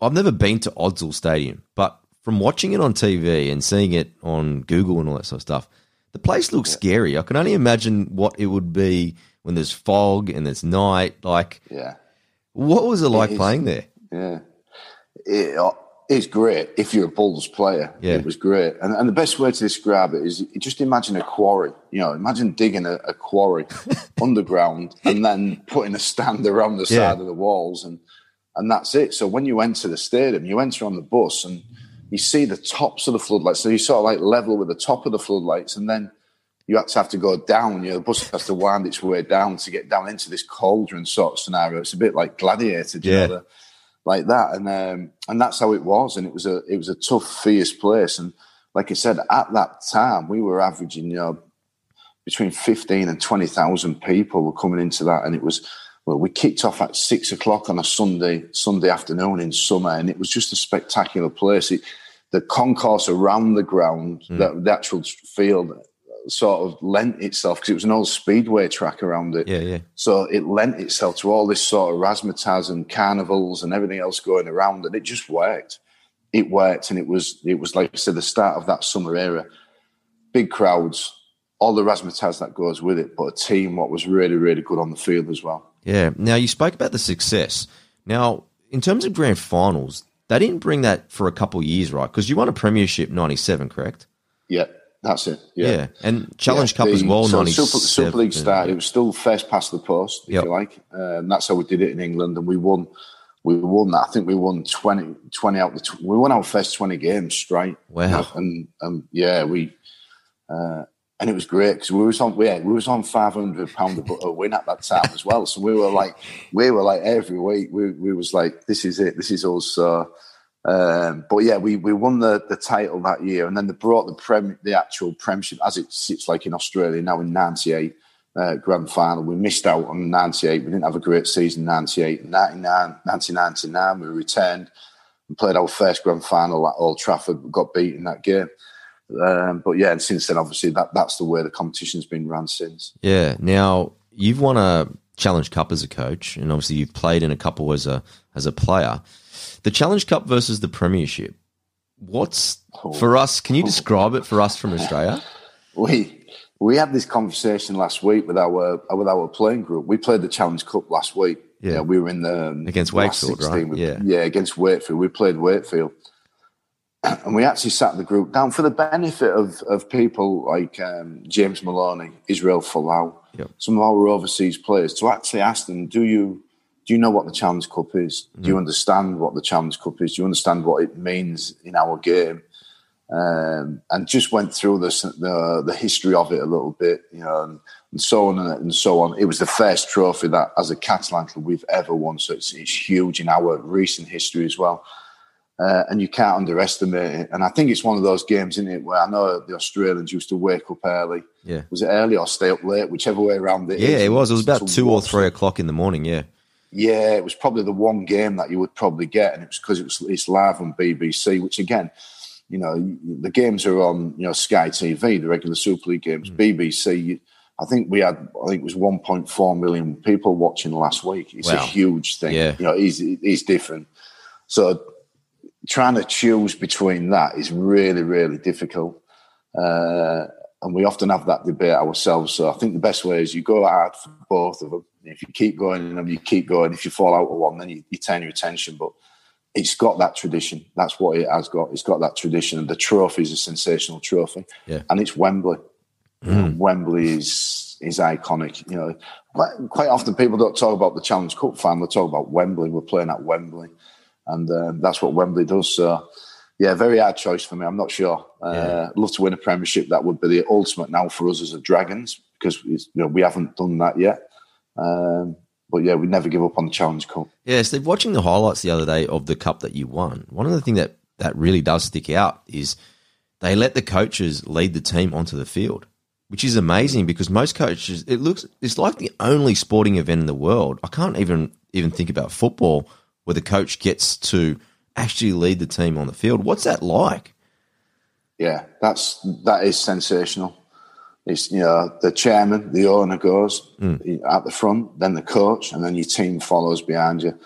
I've never been to Odsal Stadium, but from watching it on TV and seeing it on Google and all that sort of stuff, the place looks scary. I can only imagine what it would be when there's fog and there's night. Like, Yeah. what was it like is. playing there? Yeah. It, uh, it's great if you're a Bulls player. Yeah. It was great. And, and the best way to describe it is just imagine a quarry. You know, imagine digging a, a quarry (laughs) underground and then putting a stand around the Yeah. side of the walls and and that's it. So when you enter the stadium, you enter on the bus and you see the tops of the floodlights. So you sort of like level with the top of the floodlights and then you actually have to go down. You know, the bus has to wind its way down to get down into this cauldron sort of scenario. It's a bit like Gladiator, Yeah. know, like that. And um, and that's how it was. And it was a it was a tough, fierce place. And like I said, at that time, we were averaging, you know, between fifteen and twenty thousand people were coming into that, and it was. Well, we kicked off at six o'clock on a Sunday Sunday afternoon in summer, and it was just a spectacular place. It, the concourse around the ground, hmm. the, the actual field, sort of lent itself because it was an old speedway track around it. Yeah, yeah. So it lent itself to all this sort of razzmatazz and carnivals and everything else going around, and it just worked. It worked, and it was it was like I said, the start of that summer era. Big crowds, all the razzmatazz that goes with it, but a team what was really really good on the field as well. Yeah. Now you spoke about the success. Now, in terms of grand finals, they didn't bring that for a couple of years, right? Because you won a premiership '97, correct? Yeah, that's it. Yeah. Yeah. And Challenge Yeah, Cup as well, So Super, Super League started. It was still first past the post, if Yep. you like. Uh, and that's how we did it in England, and we won. We won that. I think we won 20, 20 out the. Tw- we won our first twenty games straight. Wow. And and yeah, we. Uh, and it was great because we was on yeah, we was on five hundred pound a win at that time as well. So we were like we were like every week we we was like this is it, this is us. Um, but yeah, we, we won the, the title that year, and then they brought the prem the actual premiership as it sits like in Australia now in '98 uh, grand final. We missed out on '98. We didn't have a great season '98. '99, 1999, we returned and played our first grand final at Old Trafford. We got beat in that game. Um, but yeah, and since then, obviously, that that's the way the competition's been run since. Yeah. Now you've won a Challenge Cup as a coach, and obviously you've played in a couple as a as a player. The Challenge Cup versus the Premiership. What's for us? Can you describe it for us from Australia? (laughs) We we had this conversation last week with our with our playing group. We played the Challenge Cup last week. Yeah. we were in the um, Against Wakefield, 16 right? Yeah. yeah, against Wakefield. We played Wakefield, and we actually sat the group down for the benefit of of people like um, James Maloney, Israel Folau, Yep. some of our overseas players to actually ask them, do you do you know what the Challenge Cup is? Do Mm. you understand what the Challenge Cup is? Do you understand what it means in our game? Um, and just went through the, the the history of it a little bit, you know, and, and so on and, and so on. It was the first trophy that, as a Catalan club, we've ever won, so it's, it's huge in our recent history as well. Uh, and you can't underestimate it. And I think it's one of those games, isn't it, where I know the Australians used to wake up early. Yeah. Was it early or stay up late, whichever way around it is. Yeah, it was. It was about two or three o'clock in the morning. Yeah. yeah, it was probably the one game that you would probably get, and it was because it was it's live on BBC. Which again, you know, the games are on you know Sky TV, the regular Super League games. BBC, I think we had, I think it was 1.4 million people watching last week. It's Wow. a huge thing. Yeah. You know, it's, it's different. So trying to choose between that is really, really difficult. Uh, and we often have that debate ourselves. So I think the best way is you go hard for both of them. If you keep going in them, you keep going. If you fall out of one, then you, you turn your attention. But it's got that tradition. That's what it has got. It's got that tradition. And the trophy is a sensational trophy. Yeah. And it's Wembley. Know, Wembley is is iconic. You know, quite, quite often people don't talk about the Challenge Cup final. They talk about Wembley. We're playing at Wembley, and um, that's what Wembley does. So, yeah, very hard choice for me. I'm not sure. Uh, I'd love to win a Premiership. That would be the ultimate now for us as a Dragons because you know we haven't done that yet. Um, but yeah, we never give up on the Challenge Cup. Yeah, Steve, watching the highlights the other day of the cup that you won, one of the things that, that really does stick out is they let the coaches lead the team onto the field, which is amazing because most coaches, it looks, it's like the only sporting event in the world. I can't even even think about football where the coach gets to actually lead the team on the field. What's that like? yeah, that's that is sensational. It's you know the chairman, the owner goes hmm. at the front, then the coach, and then your team follows behind you,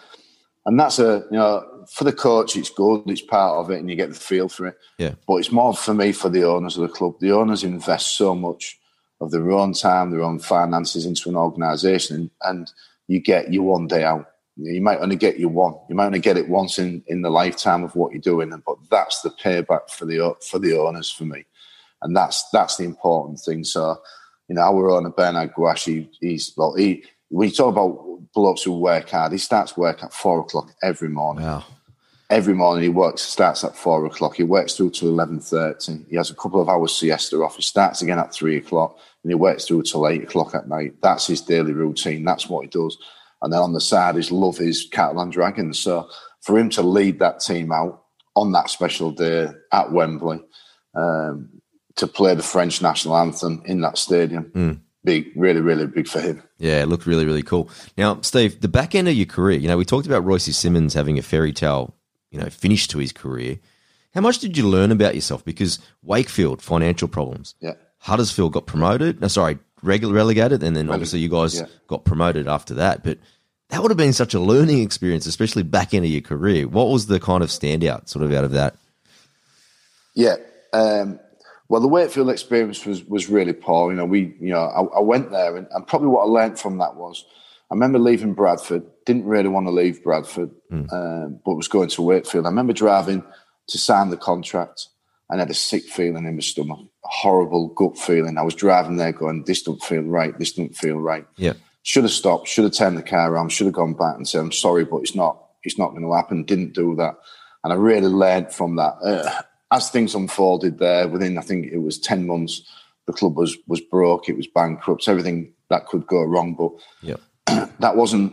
and that's a you know for the coach, it's good. It's part of it, and you get the feel for it. Yeah. But it's more for me for the owners of the club. The owners invest so much of their own time, their own finances into an organisation, and, and you get your one day out. You might only get your one. You might only get it once in, in the lifetime of what you're doing, but that's the payback for the for the owners for me, and that's that's the important thing. So, you know, our owner Bernard Guasch, he's well, he we talk about blokes who work hard. He starts work at four o'clock every morning. Wow. Every morning he works, starts at four o'clock. He works through to eleven thirty. He has a couple of hours siesta off. He starts again at three o'clock, and he works through till eight o'clock at night. That's his daily routine. That's what he does. And then on the side, his love is Catalan Dragons. So for him to lead that team out on that special day at Wembley, um, to play the French national anthem in that stadium, Mm. big, really, really big for him. Yeah, it looked really, really cool. Now, Steve, the back end of your career, you know, we talked about Royce Simmons having a fairy tale, you know, finish to his career. How much did you learn about yourself? Because Wakefield, financial problems. Yeah. Huddersfield got promoted. No, sorry, regu- relegated, and then obviously you guys yeah. got promoted after that. But that would have been such a learning experience, especially back of your career. What was the kind of standout sort of out of that? Yeah. Um, well, the Wakefield experience was was really poor. You know, we, you know, I, I went there, and, and probably what I learned from that was, I remember leaving Bradford. Didn't really want to leave Bradford, um, but was going to Wakefield. I remember driving to sign the contract, and had a sick feeling in my stomach, horrible gut feeling. I was driving there, going, "This don't feel right. This don't feel right." Yeah. Should have stopped. Should have turned the car around. Should have gone back and said, "I'm sorry, but it's not. It's not going to happen." Didn't do that, and I really learned from that. Uh, as things unfolded there, within I think it was ten months, the club was was broke. It was bankrupt. Everything that could go wrong, but Yeah. (clears throat) that wasn't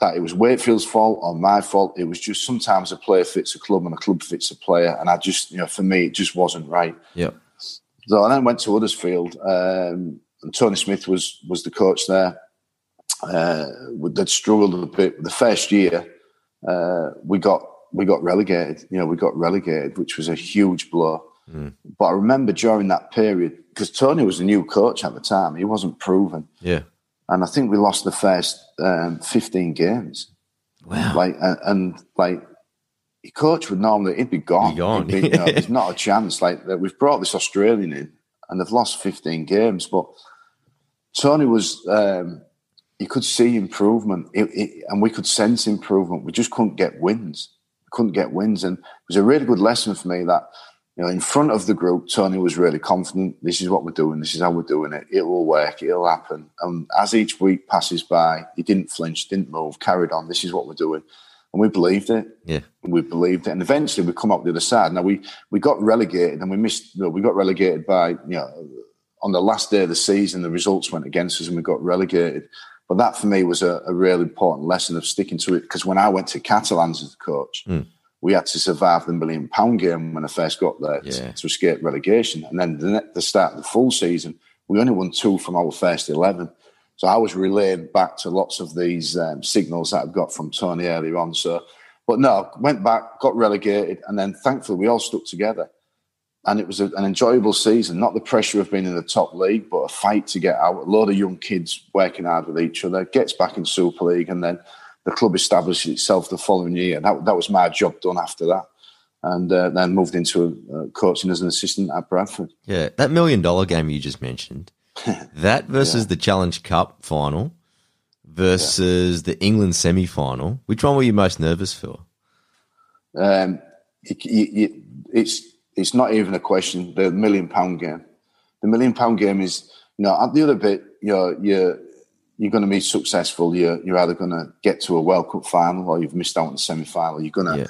that it was Wakefield's fault or my fault. It was just sometimes a player fits a club and a club fits a player, and I just you know for me it just wasn't right. Yeah. So I then went to Huddersfield, um, and Tony Smith was was the coach there. Uh, they'd struggled a bit. The first year, uh, we got we got relegated. You know, we got relegated, which was a huge blow. But I remember during that period because Tony was a new coach at the time; he wasn't proven, Yeah. and I think we lost the first um, fifteen games. Wow. Like and, and like. Your coach would normally he'd be gone. Be gone. Be, you know, there's not a chance. Like that, we've brought this Australian in, and they've lost 15 games. But Tony was, um, you could see improvement, it, it, and we could sense improvement. We just couldn't get wins. We couldn't get wins, and it was a really good lesson for me that you know, in front of the group, Tony was really confident. This is what we're doing. This is how we're doing it. It will work. It'll happen. And as each week passes by, he didn't flinch, didn't move, carried on. This is what we're doing, and we believed it Yeah. we believed it, and eventually we come up the other side. Now we we got relegated, and we missed. You know, we got relegated by you know on the last day of the season. The results went against us, and we got relegated. But that for me was a, a real important lesson of sticking to it because when I went to Catalans as a coach, hmm. we had to survive the million pound game when I first got there Yeah. to, to escape relegation, and then the, the start of the full season, we only won two from our first eleven. So I was relaying back to lots of these um, signals that I've got from Tony earlier on. So, but no, went back, got relegated, and then thankfully we all stuck together. And it was a, an enjoyable season, not the pressure of being in the top league, but a fight to get out. A lot of young kids working hard with each other, gets back in Super League, and then the club established itself the following year. That, that was my job done after that. And uh, then moved into uh, coaching as an assistant at Bradford. Yeah. That million dollar game you just mentioned, that versus the Challenge Cup final versus the England semi final, which one were you most nervous for? Um, it, it, it's it's not even a question. The million pound game, the million pound game is you know at the other bit you're you're you're going to be successful. You're you're either going to get to a World Cup final or you've missed out on the semi final. You're going to Yeah.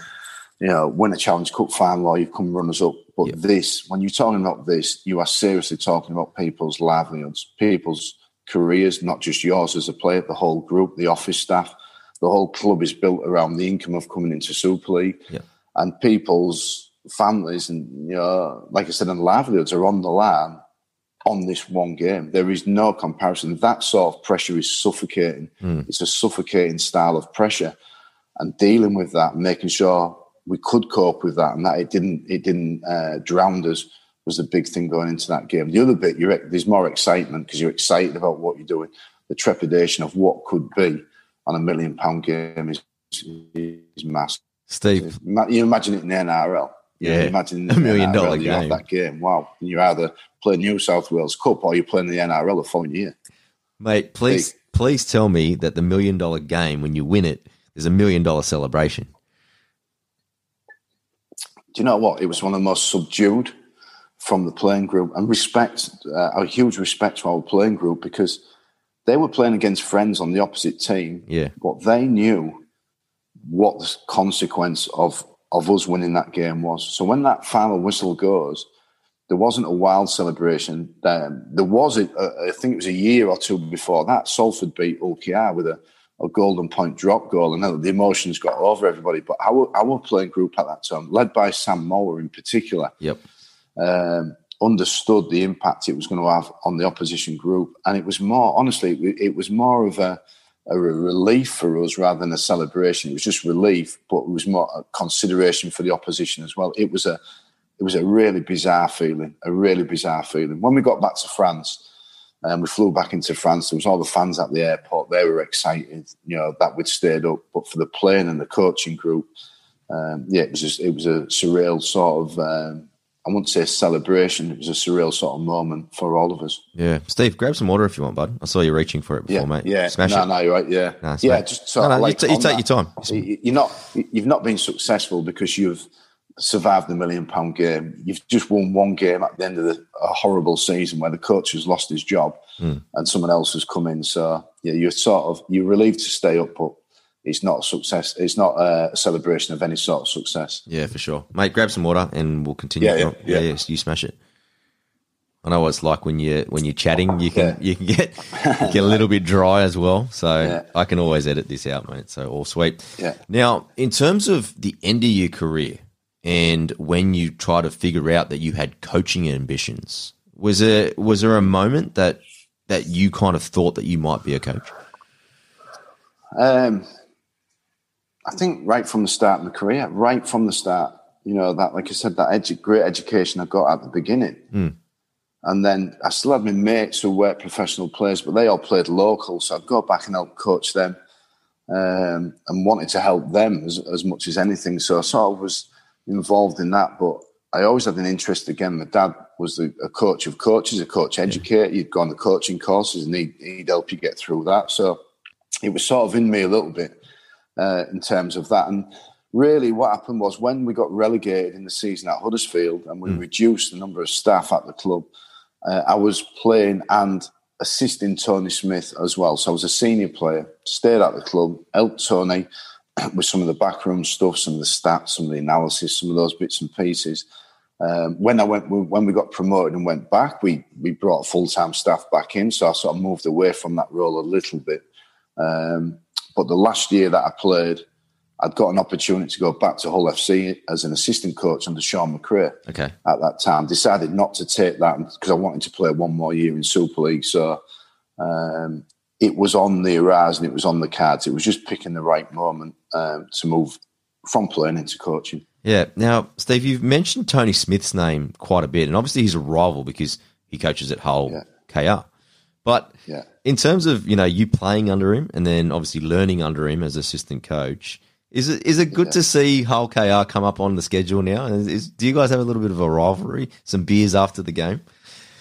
you know win a Challenge Cup final or you've come runners up. But Yeah. this, when you're talking about this, you are seriously talking about people's livelihoods, people's careers, not just yours as a player. The whole group, the office staff, the whole club is built around the income of coming into Super League Yeah. and people's families and you know, like I said, and livelihoods are on the line on this one game. There is no comparison. That sort of pressure is suffocating. Hmm. It's a suffocating style of pressure, and dealing with that, making sure we could cope with that, and that it didn't it didn't uh, drown us was the big thing going into that game. The other bit, you're, there's more excitement because you're excited about what you're doing. The trepidation of what could be on a million pound game is, is massive. Steve, You imagine it in the NRL. You Yeah. imagine A million dollar have game. that game. Wow. And you're either playing New South Wales Cup or you're playing the NRL the following year. mate, please, please tell me that the million dollar game, when you win it, there's a million dollar celebration. Do you know what? It was one of the most subdued from the playing group, and respect, uh, a huge respect to our playing group because they were playing against friends on the opposite team. Yeah. but they knew what the consequence of of us winning that game was. So when that final whistle goes, there wasn't a wild celebration. Um, there was, a, a, I think it was a year or two before that, Salford beat Hull KR with a, a golden point drop goal, and the emotions got over everybody. But our, our playing group at that time, led by Sam Moa in particular, Yep. um, understood the impact it was going to have on the opposition group, and it was more honestly, it, was more of a, a relief for us rather than a celebration. It was just relief, but it was more a consideration for the opposition as well. It was a it was a really bizarre feeling, a really bizarre feeling. When we got back to France, and we flew back into France, there was all the fans at the airport. They were excited, you know, that we'd stayed up. But for the plane and the coaching group, um, yeah, it was just, it was a surreal sort of. Um, I wouldn't say celebration. It was a surreal sort of moment for all of us. Yeah. Steve, grab some water if you want, bud. I saw you reaching for it before, Yeah, mate. yeah. Smash no, it. no, you're right. Yeah, No, yeah. Just sort No, of no, you like ta- you take that, your time. You're not. You've not been successful because you've survived the million pound game. You've just won one game at the end of the, a horrible season where the coach has lost his job Hmm. and someone else has come in. So yeah, you're sort of you're relieved to stay up, but it's not a success. It's not a celebration of any sort of success. Yeah, for sure. Mate, grab some water and we'll continue. Yeah, yeah, yeah, yeah. yeah, you smash it. I know what it's like when you when you're chatting. You can you can get you get a little bit dry as well. So. I can always edit this out, mate. So all sweet. Yeah. Now, in terms of the end of your career and when you try to figure out that you had coaching ambitions, was there was there a moment that that you kind of thought that you might be a coach? Um, I think right from the start of my career, right from the start, you know, that, like I said, that edu- great education I got at the beginning. And then I still had my mates who were professional players, but they all played local. So I'd go back and help coach them um, and wanted to help them as, as much as anything. So I sort of was involved in that. But I always had an interest again. My dad was the, a coach of coaches, a coach educator. You'd go on the coaching courses and he'd, he'd help you get through that. So it was sort of in me a little bit uh, in terms of that. And really, what happened was when we got relegated in the season at Huddersfield and we reduced the number of staff at the club, uh, I was playing and assisting Tony Smith as well. So I was a senior player, stayed at the club, helped Tony (clears throat) with some of the backroom stuff, some of the stats, some of the analysis, some of those bits and pieces. Um, when I went, when we got promoted and went back, we we brought full time staff back in. So I sort of moved away from that role a little bit. Um, but the last year that I played, I'd got an opportunity to go back to Hull FC as an assistant coach under Shaun McRae Okay. at that time. Decided not to take that because I wanted to play one more year in Super League. So um, it was on the horizon, it was on the cards. It was just picking the right moment um, to move from playing into coaching. Yeah. Now, Steve, you've mentioned Tony Smith's name quite a bit, and obviously he's a rival because he coaches at Hull Yeah. KR. But Yeah. in terms of you know you playing under him and then obviously learning under him as assistant coach, is it is it good to see Hull KR come up on the schedule now? Is, is- do you guys have a little bit of a rivalry? Some beers after the game?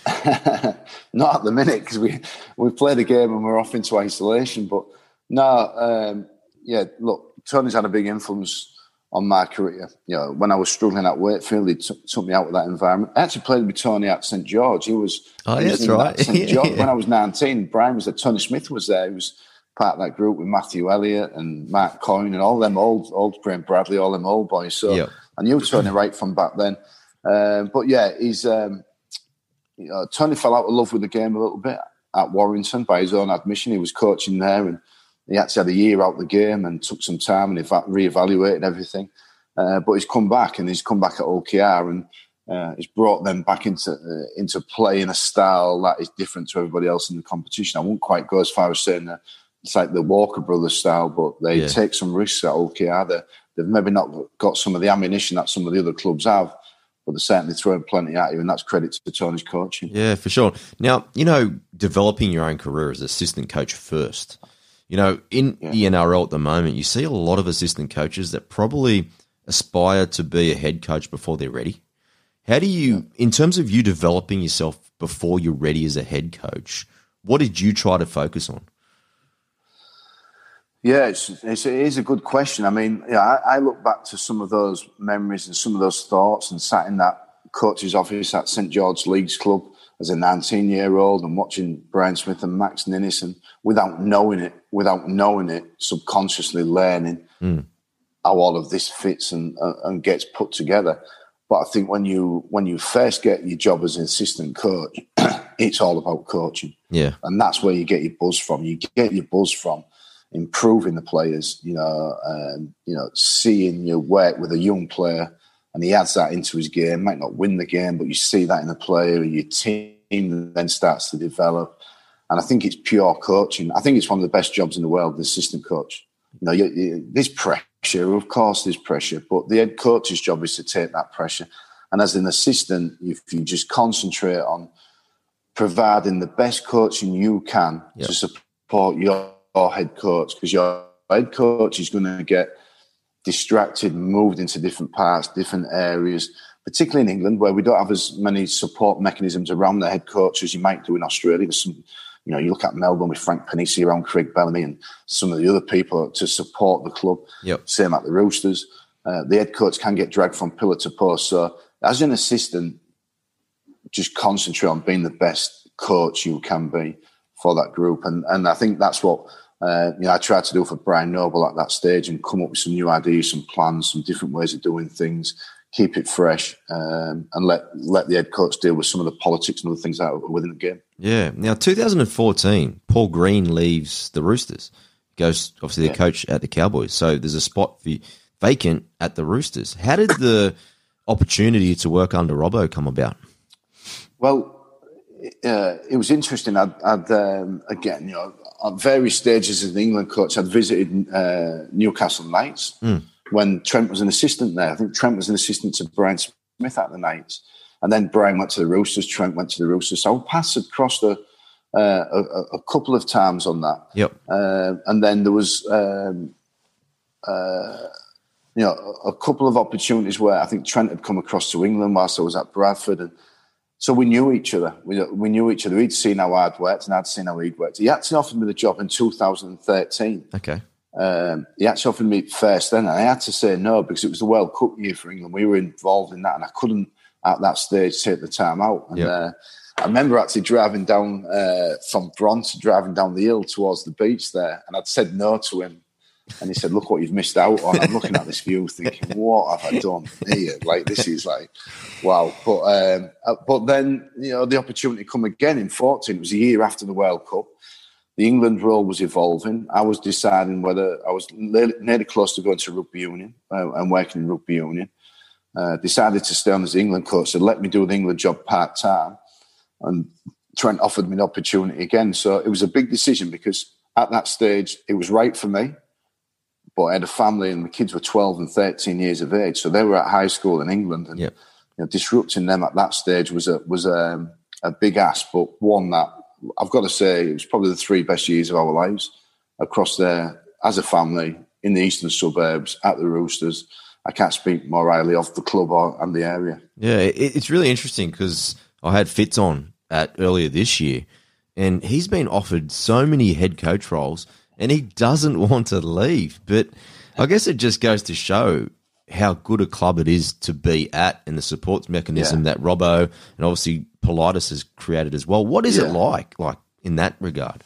(laughs) Not at the minute because we we played a game and we're off into isolation. But no, um, yeah. Look, Tony's had a big influence on my career. You know, when I was struggling at Wakefield, he took took me out of that environment. I actually played with Tony at St George. He was. Oh, he yeah, was that's right. St George Yeah. (laughs) when I was nineteen. Brian was there. Tony Smith was there. He was part of that group with Matthew Elliott and Mark Coyne and all them old old Graham Bradley, all them old boys. So Yep. I knew Tony right from back then. Um, but yeah, he's. Um, know, Tony fell out of love with the game a little bit at Warrington by his own admission. He was coaching there and he actually had a year out of the game and took some time and eva- reevaluated everything. Uh, but he's come back and he's come back at Hull KR and uh, he's brought them back into uh, into play in a style that is different to everybody else in the competition. I won't quite go as far as saying that it's like the Walker Brothers style, but they Yeah. take some risks at Hull KR. They're, they've maybe not got some of the ammunition that some of the other clubs have, but they're certainly throwing plenty at you, and that's credit to the Tony's coaching. Yeah, for sure. Now, you know, developing your own career as assistant coach first. You know, in the NRL at the moment, you see a lot of assistant coaches that probably aspire to be a head coach before they're ready. How do you, in terms of you developing yourself before you're ready as a head coach, what did you try to focus on? Yeah, it's, it's, it is a good question. I mean, yeah, I, I, look back to some of those memories and some of those thoughts and sat in that coach's office at St George Leagues Club as a 19 year old and watching Brian Smith and Max Ninnis and without knowing it, without knowing it, subconsciously learning mm. how all of this fits and, uh, and gets put together. But I think when you when you first get your job as an assistant coach, (clears throat) it's all about coaching. Yeah, and that's where you get your buzz from. You get your buzz from improving the players. You know, and you know, seeing your work with a young player, and he adds that into his game. Might not win the game, but you see that in the player, and your team then starts to develop. And I think it's pure coaching. I think it's one of the best jobs in the world, the assistant coach. You know, you, you, this pressure, of course, there's pressure, but the head coach's job is to take that pressure. And as an assistant, if you just concentrate on providing the best coaching you can yep. to support your head coach because your head coach is going to get distracted, moved into different parts, different areas, particularly in England where we don't have as many support mechanisms around the head coach as you might do in Australia. There's some, you know, you look at Melbourne with Frank Ponissi around Craig Bellamy and some of the other people to support the club. Yep. Same at the Roosters. Uh, the head coach can get dragged from pillar to post. So as an assistant, just concentrate on being the best coach you can be for that group. And and I think that's what uh, you know I tried to do for Brian Noble at that stage and come up with some new ideas, some plans, some different ways of doing things. Keep it fresh um, and let let the head coach deal with some of the politics and other things that are within the game. Yeah. Now, 2014, Paul Green leaves the Roosters, goes obviously the yeah. coach at the Cowboys. So there's a spot for you, vacant at the Roosters. How did the opportunity to work under Robbo come about? Well, uh, it was interesting. I'd, I'd um, again, you know, at various stages as an England coach, I'd visited uh, Newcastle Knights mm. when Trent was an assistant there. I think Trent was an assistant to Brian Smith at the Knights, and then Brian went to the Roosters. Trent went to the Roosters. So I passed across the uh, a, a, couple of times on that. Yep. Uh, and then there was. Um, uh, you know, a couple of opportunities where I think Trent had come across to England whilst I was at Bradford, and so we knew each other. We, we knew each other. He'd seen how I'd worked and I'd seen how he'd worked. He actually offered me the job in 2013. Okay. Um, he actually offered me first then, and I had to say no because it was the World Cup year for England. We were involved in that, and I couldn't at that stage take the time out. And yep. uh, I remember actually driving down uh, from Bronte, driving down the hill towards the beach there, and I'd said no to him and he said, "Look what you've missed out on." I'm looking at this view, thinking, "What have I done here? Like this is like, wow." But um, uh, but then you know the opportunity come again in 14. It was a year after the World Cup. The England role was evolving. I was deciding whether I was nearly close to going to rugby union uh, and working in rugby union. Uh, decided to stay on as England coach. So let me do the England job part time, and Trent offered me an opportunity again. So it was a big decision because at that stage it was right for me but I had a family and the kids were 12 and 13 years of age. So they were at high school in England and yep. you know, disrupting them at that stage was a, was a, a big ask, but one that I've got to say it was probably the three best years of our lives across there as a family in the eastern suburbs at the Roosters. I can't speak more highly of the club or, and the area. Yeah, it's really interesting because I had Fitz on at earlier this year, and he's been offered so many head coach roles – and he doesn't (laughs) want to leave. But I guess it just goes to show how good a club it is to be at and the support mechanism yeah. that Robbo and obviously Politis has created as well. What is yeah. it like, like in that regard?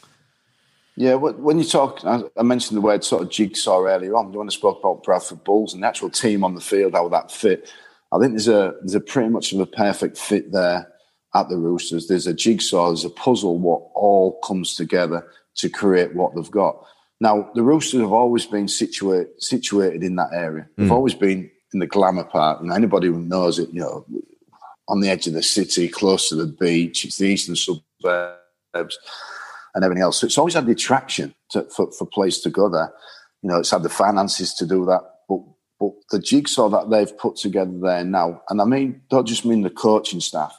Yeah, when you talk, I mentioned the word sort of jigsaw earlier on. When I spoke about Bradford Bulls and the actual team on the field, how that fit, I think there's a there's a pretty much of a perfect fit there at the Roosters. There's a jigsaw, there's a puzzle, what all comes together to create what they've got. Now, the Roosters have always been situate, situated in that area. They've mm. always been in the glamour part. And anybody who knows it, you know, on the edge of the city, close to the beach, it's the eastern suburbs and everything else. So it's always had the attraction to, for, for players to go there. You know, it's had the finances to do that. But, but the jigsaw that they've put together there now, and I mean, don't just mean the coaching staff,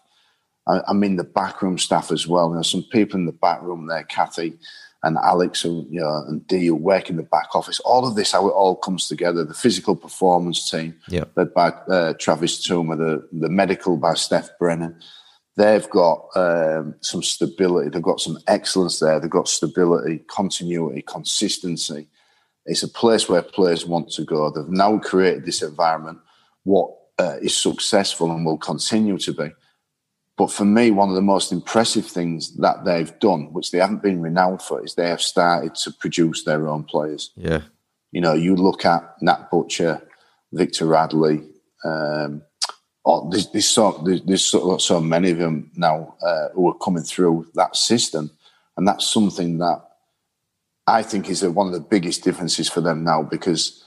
I, I mean the backroom staff as well. You know, some people in the back room there, Kathy, and Alex and you know and D work in the back office. All of this, how it all comes together. The physical performance team, Yep. led by uh, Travis Toomer, the the medical by Steph Brennan. They've got um, some stability. They've got some excellence there. They've got stability, continuity, consistency. It's a place where players want to go. They've now created this environment, what uh, is successful and will continue to be. But for me, one of the most impressive things that they've done, which they haven't been renowned for, is they have started to produce their own players. Yeah. You know, you look at Nat Butcher, Victor Radley. Um, oh, there's, there's so there's, there's so, so many of them now uh, who are coming through that system, and that's something that I think is a, one of the biggest differences for them now. Because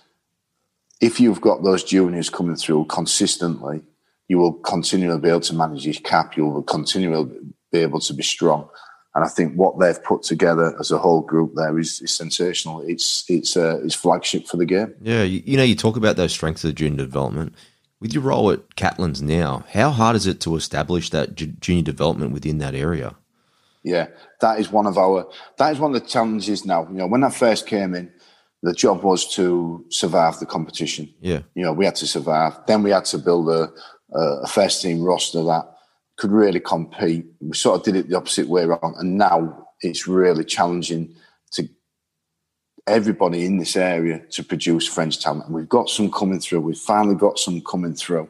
if you've got those juniors coming through consistently, you will continually be able to manage your cap. You will continually be able to be strong. And I think what they've put together as a whole group there is, is sensational. It's it's uh, it's flagship for the game. Yeah. You, you know, you talk about those strengths of junior development. With your role at Catalans now, how hard is it to establish that ju- junior development within that area? Yeah, that is one of our that is one of the challenges now. You know, when I first came in, the job was to survive the competition. Yeah. You know, we had to survive. Then we had to build a a first team roster that could really compete. We sort of did it the opposite way around, and now it's really challenging to everybody in this area to produce French talent. And we've got some coming through. We've finally got some coming through,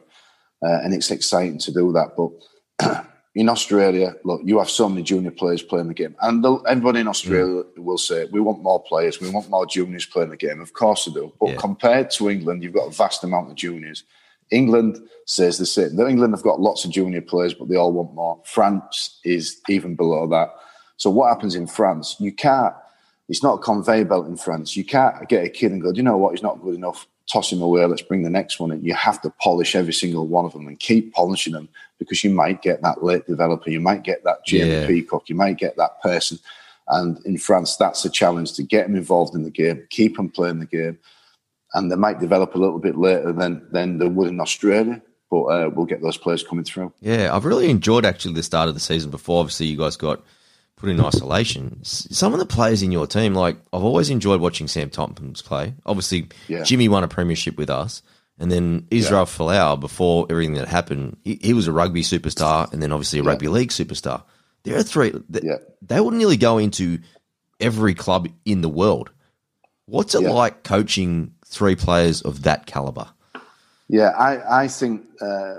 uh, and it's exciting to do that. But (clears throat) in Australia, look, you have so many junior players playing the game, and everybody in Australia will say we want more players, we want more juniors playing the game. Of course they do, but Yeah. compared to England, you've got a vast amount of juniors. England says the same. Though England have got lots of junior players, but they all want more. France is even below that. So what happens in France? You can't. It's not a conveyor belt in France. You can't get a kid and go, Do you know what? He's not good enough. Toss him away. Let's bring the next one in. You have to polish every single one of them and keep polishing them because you might get that late developer. You might get that Jamie Yeah. Peacock. You might get that person. And in France, that's a challenge to get them involved in the game, keep them playing the game and they might develop a little bit later than than they would in Australia. But uh, we'll get those players coming through. Yeah, I've really enjoyed actually the start of the season before. Obviously, you guys got put in isolation. Some of the players in your team, like I've always enjoyed watching Sam Tompkins play. Obviously, Yeah. Jimmy won a premiership with us, and then Israel Folau, before everything that happened, he, he was a rugby superstar, and then obviously a rugby league superstar. There are three. They, Yeah. they would nearly go into every club in the world. What's it Yeah. like coaching three players of that caliber? Yeah, I I think uh,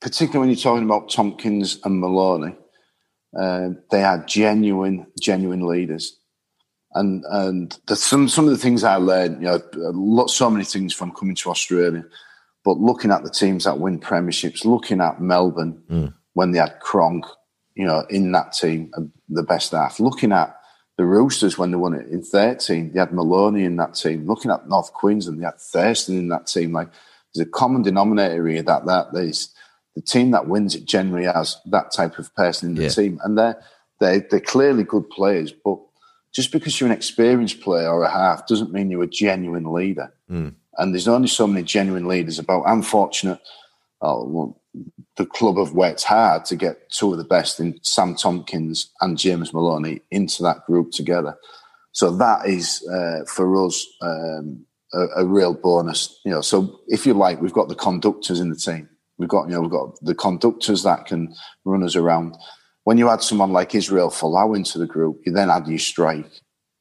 particularly when you're talking about Tompkins and Maloney, uh, they are genuine genuine leaders. And and the, some some of the things I learned, you know, lot, so many things from coming to Australia, but looking at the teams that win premierships, looking at Melbourne when they had Cronk, you know, in that team, uh, the best half, looking at the Roosters when they won it in 13, they had Maloney in that team. Looking at North Queensland, they had Thurston in that team. Like there's a common denominator here that that there's the team that wins it generally has that type of person in the Yeah. team, and they're they they're clearly good players, but just because you're an experienced player or a half doesn't mean you're a genuine leader. Hmm. And there's only so many genuine leaders about. I'm fortunate. Oh, well, the club have worked hard to get two of the best in Sam Tompkins and James Maloney into that group together. So that is uh, for us um, a, a real bonus. You know, so if you like, we've got the conductors in the team. We've got you know we've got the conductors that can run us around. When you add someone like Israel Folau into the group, you then add your strike.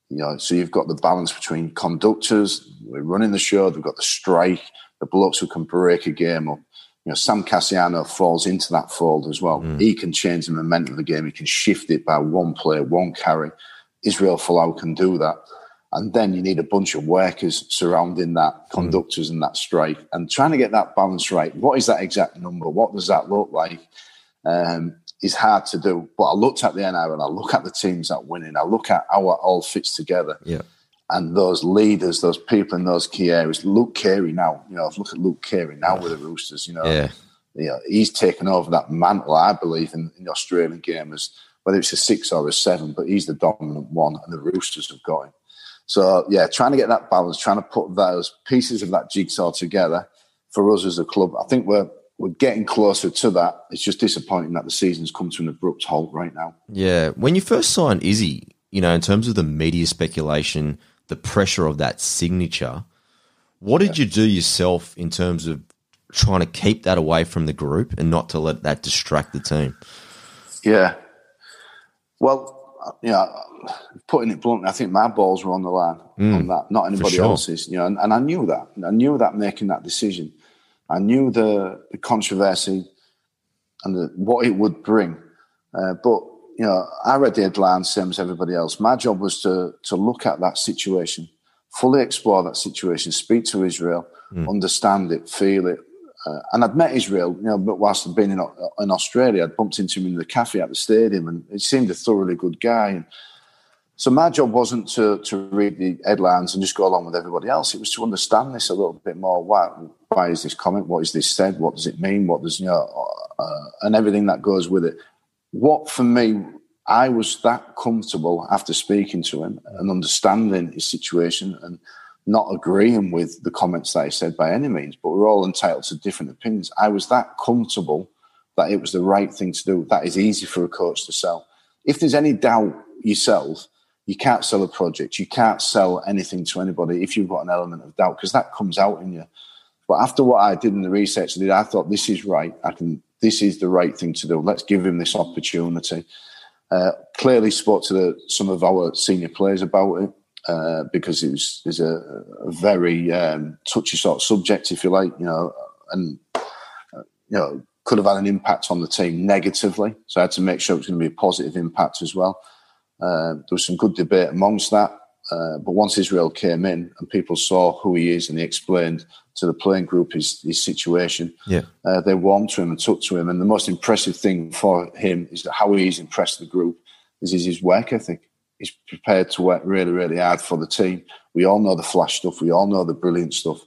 You know, so you've got the balance between conductors, we're running the show, they've got the strike, the blokes who can break a game up. You know, Sam Kasiano falls into that fold as well. He can change the momentum of the game. He can shift it by one play, one carry. Israel Folau can do that. And then you need a bunch of workers surrounding that, conductors and that strike, and trying to get that balance right. What is that exact number? What does that look like? Um, is hard to do. But I looked at the NRL and I look at the teams that winning. I look at how it all fits together Yeah. And those leaders, those people in those key areas. Luke Keary now, you know, look at Luke Keary now with the Roosters. You know, Yeah. you know, he's taken over that mantle, I believe, in, in the Australian game as whether it's a six or a seven, but he's the dominant one, and the Roosters have got him. So yeah, trying to get that balance, trying to put those pieces of that jigsaw together for us as a club. I think we're we're getting closer to that. It's just disappointing that the season's come to an abrupt halt right now. Yeah. When you first signed Izzy, you know, in terms of the media speculation, the pressure of that signature, what did you do yourself in terms of trying to keep that away from the group and not to let that distract the team? Yeah. Well, you know, putting it bluntly, I think my balls were on the line mm, on that, not anybody sure. else's. You know, and, and, I knew that. I knew that making that decision. I knew the, the controversy and the, what it would bring. Uh, but you know, I read the headlines, same as everybody else. My job was to to look at that situation, fully explore that situation, speak to Israel, mm. understand it, feel it. Uh, and I'd met Israel, you know, but whilst I'd been in, in Australia, I'd bumped into him in the cafe at the stadium, and he seemed a thoroughly good guy. And so my job wasn't to to read the headlines and just go along with everybody else. It was to understand this a little bit more. Why why is this comment? What is this said? What does it mean? What does you know, uh, and everything that goes with it what for me, I was that comfortable after speaking to him and understanding his situation and not agreeing with the comments that he said by any means, but we're all entitled to different opinions. I was that comfortable that it was the right thing to do. That is easy for a coach to sell. If there's any doubt yourself, you can't sell a project. You can't sell anything to anybody if you've got an element of doubt because that comes out in you. But after what I did in the research I did, I thought this is right. I can this is the right thing to do. Let's give him this opportunity. Uh, clearly spoke to the, some of our senior players about it uh, because it was, a, a, very um, touchy sort of subject, if you like, you know, and uh, you know could have had an impact on the team negatively. So I had to make sure it was going to be a positive impact as well. Uh, there was some good debate amongst that. Uh, but once Israel came in and people saw who he is and he explained to the playing group his, his situation, yeah. Uh, they warmed to him and took to him. And the most impressive thing for him is that how he's impressed the group is, is his work ethic. He's prepared to work really, really hard for the team. We all know the flash stuff. We all know the brilliant stuff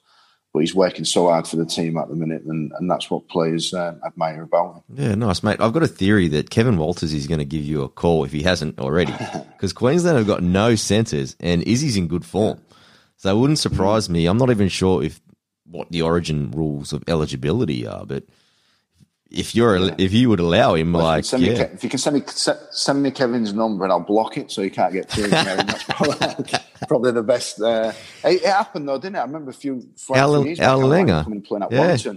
but he's working so hard for the team at the minute, and, and that's what players uh, admire about him. Yeah, nice, mate. I've got a theory that Kevin Walters is going to give you a call if he hasn't already, (laughs) because Queensland have got no centres, and Izzy's in good form. So it wouldn't surprise me. I'm not even sure if what the origin rules of eligibility are, but if you're yeah. if you would allow him, well, like if you, yeah. if you can send me send me Kevin's number and I'll block it so he can't get through. That's probably, probably, the best. Uh, it, it, happened though, didn't it? I remember a few Alan, Allan Langer coming and playing at yeah.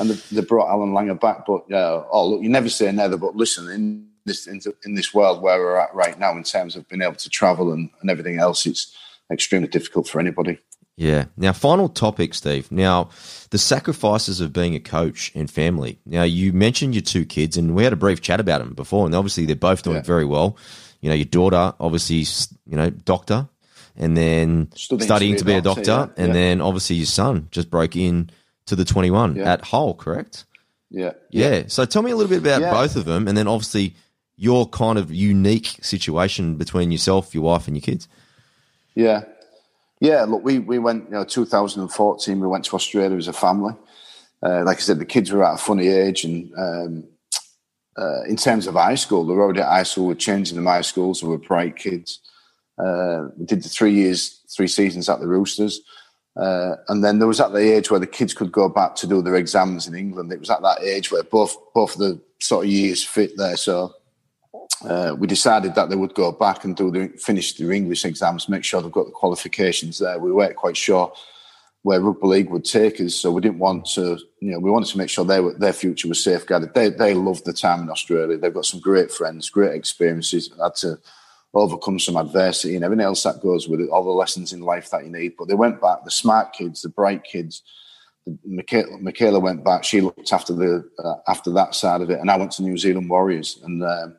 And they, they, brought Allan Langer back. But yeah, oh look, you never say never. But listen, in this in, in this world where we're at right now, in terms of being able to travel and, and everything else, it's extremely difficult for anybody. Yeah. Now, final topic, Steve. Now, the sacrifices of being a coach and family. Now, you mentioned your two kids, and we had a brief chat about them before, and obviously they're both doing yeah. very well. You know, your daughter, obviously, you know, doctor, and then Studying to be, a doctor, yeah. and yeah. then obviously your son just broke in to the 21 at Hull, correct? Yeah. Yeah. So tell me a little bit about both of them, and then obviously your kind of unique situation between yourself, your wife, and your kids. Yeah. Yeah, look, we, we went, you know, 2014, we went to Australia as a family. Uh, like I said, the kids were at a funny age. And um, uh, in terms of high school, the road at high school were changing them high schools, so we were bright kids. Uh, we did the three years, three seasons at the Roosters. Uh, and then there was at the age where the kids could go back to do their exams in England. It was at that age where both both the sort of years fit there. So uh, we decided that they would go back and do the, finish their English exams, make sure they've got the qualifications there. We weren't quite sure where rugby league would take us, so we didn't want to, you know, we wanted to make sure they were, their future was safeguarded. They they loved the time in Australia. They've got some great friends, great experiences. Had to overcome some adversity and everything else that goes with it, all the lessons in life that you need. But they went back. The smart kids, the bright kids. Michaela, Michaela went back. She looked after the uh, after that side of it, and I went to New Zealand Warriors and. Um,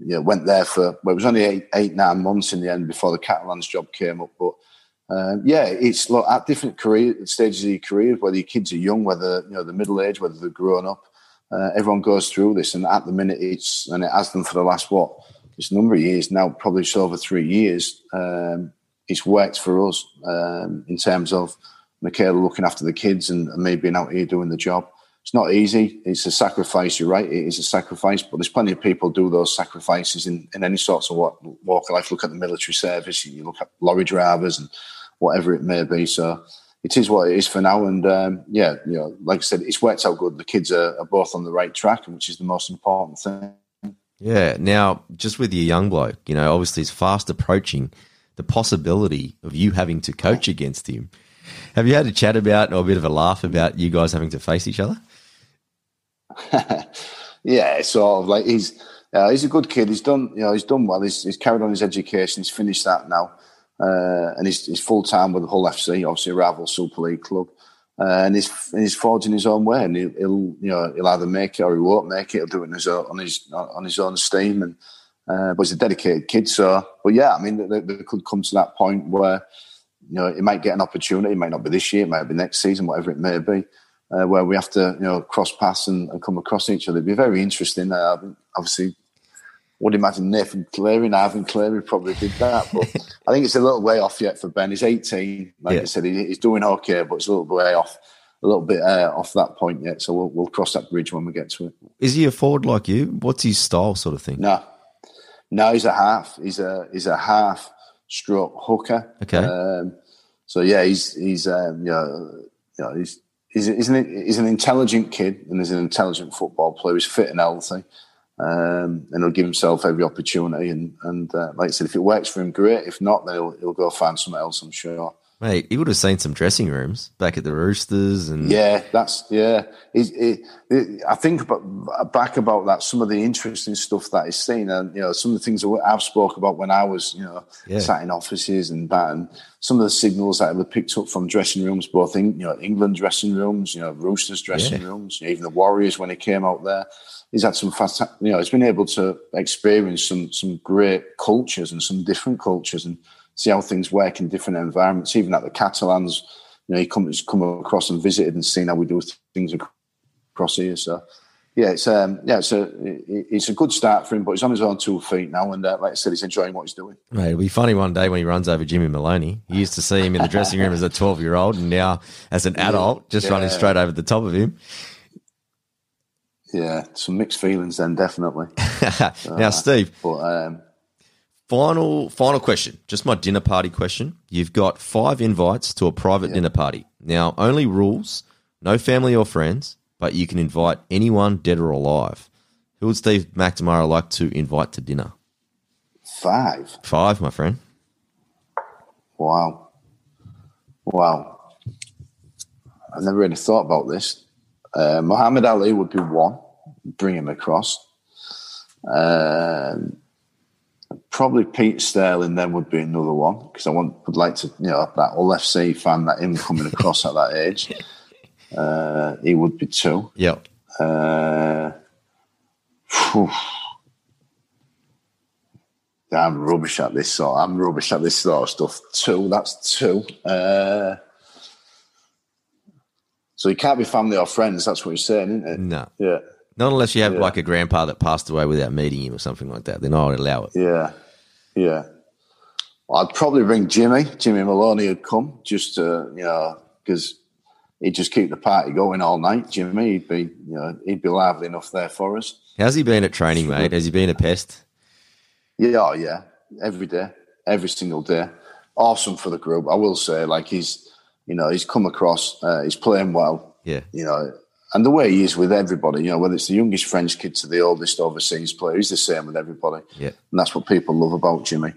yeah, went there for well, it was only eight, eight, nine months in the end before the Catalans job came up. But um, yeah, it's look, at different career stages of your career, whether your kids are young, whether you know the middle age, whether they're grown up. Uh, everyone goes through this, and at the minute, it's and it has them for the last what this number of years now, probably just over three years. Um, it's worked for us um, in terms of Michaela looking after the kids and, and me being out here doing the job it's not easy. It's a sacrifice. You're right. It is a sacrifice, but there's plenty of people do those sacrifices in, in any sorts of walk, walk of life. Look at the military service. You look at lorry drivers and whatever it may be. So it is what it is for now. And um, yeah, you know, like I said, it's worked out good. The kids are, are, both on the right track, which is the most important thing. Yeah. Now, just with your young bloke, you know, obviously it's fast approaching the possibility of you having to coach against him. Have you had a chat about or a bit of a laugh about you guys having to face each other? (laughs) yeah, sort of like he's uh, he's a good kid. He's done you know he's done well. He's, he's carried on his education. He's finished that now, uh, and he's, he's full time with the Hull FC, obviously a rival Super League club. Uh, and he's and he's forging his own way, and he'll, he'll, you know he'll either make it or he won't make it. He'll do it on his own, on his on his own steam, and uh, but he's a dedicated kid. So, but yeah, I mean, they, could come to that point where you know it might get an opportunity. It might not be this year, it might be next season, whatever it may be, uh, where we have to you know cross paths and, and, come across each other. It'd be very interesting. Uh, obviously, would imagine Nathan Cleary Ivan Cleary probably did that. But (laughs) I think it's a little way off yet for Ben. He's 18. Like yeah. I said, he, he's doing okay, but it's a little way off, a little bit uh, off that point yet. So we'll, we'll cross that bridge when we get to it. Is he a forward like you? What's his style sort of thing? No. No, he's a half. He's a he's a half stroke hooker. Okay. Um, so yeah, he's he's um, you know, you know he's he's he's an, he's an intelligent kid and he's an intelligent football player. He's fit and healthy. Um, and he'll give himself every opportunity. And, and uh, like I said, if it works for him, great. If not, then he'll, he'll go find something else, I'm sure. Mate, he would have seen some dressing rooms back at the Roosters, and yeah, that's yeah. He, I think about, back about that some of the interesting stuff that he's seen, and you know some of the things that I've spoke about when I was you know yeah. sat in offices and that, and some of the signals that I've picked up from dressing rooms, both in you know England dressing rooms, you know Roosters dressing yeah. rooms, even the Warriors when he came out there he's had some fast, you know, he's been able to experience some some great cultures and some different cultures and see how things work in different environments. Even at the Catalans, you know, he comes come across and visited and seen how we do things across here. So. Yeah, it's um, yeah, it's a it's a good start for him, but he's on his own two feet now, and uh, like I said, he's enjoying what he's doing. Mate, it'll be funny one day when he runs over Jimmy Maloney. You used to see him in the dressing room as a twelve year old, and now as an adult, just yeah. running straight over the top of him. Yeah, some mixed feelings then, definitely. (laughs) now, uh, Steve, but, um, final final question, just my dinner party question. You've got five invites to a private yeah. dinner party. Now, only rules: no family or friends, but you can invite anyone, dead or alive. Who would Steve McNamara like to invite to dinner? Five. Five, my friend. Wow. Wow. I've never really thought about this. Uh, Muhammad Ali would be one, bring him across. Uh, probably Pete Sterling then would be another one because I want would like to you know that Hull FC fan that him coming across at that age. (laughs) Uh, he would be two. Yep. Uh, I'm rubbish at this sort. I'm rubbish at this sort of stuff. Two. That's two. Uh, so you can't be family or friends. That's what you're saying, isn't it? No. Yeah. Not unless you have yeah. like a grandpa that passed away without meeting him or something like that. Then I would allow it. Yeah. Yeah. I'd probably bring Jimmy. Jimmy Maloney would come just to, you know, because he'd just keep the party going all night. Jimmy, he'd be, you know, he'd be lively enough there for us. How's he been at training, mate? Has he been a pest? Yeah, oh, yeah. Every day, every single day. Awesome for the group. I will say, like he's you know, he's come across, uh, he's playing well. Yeah. You know, and the way he is with everybody, you know, whether it's the youngest French kid to the oldest overseas player, he's the same with everybody. Yeah. And that's what people love about Jimmy.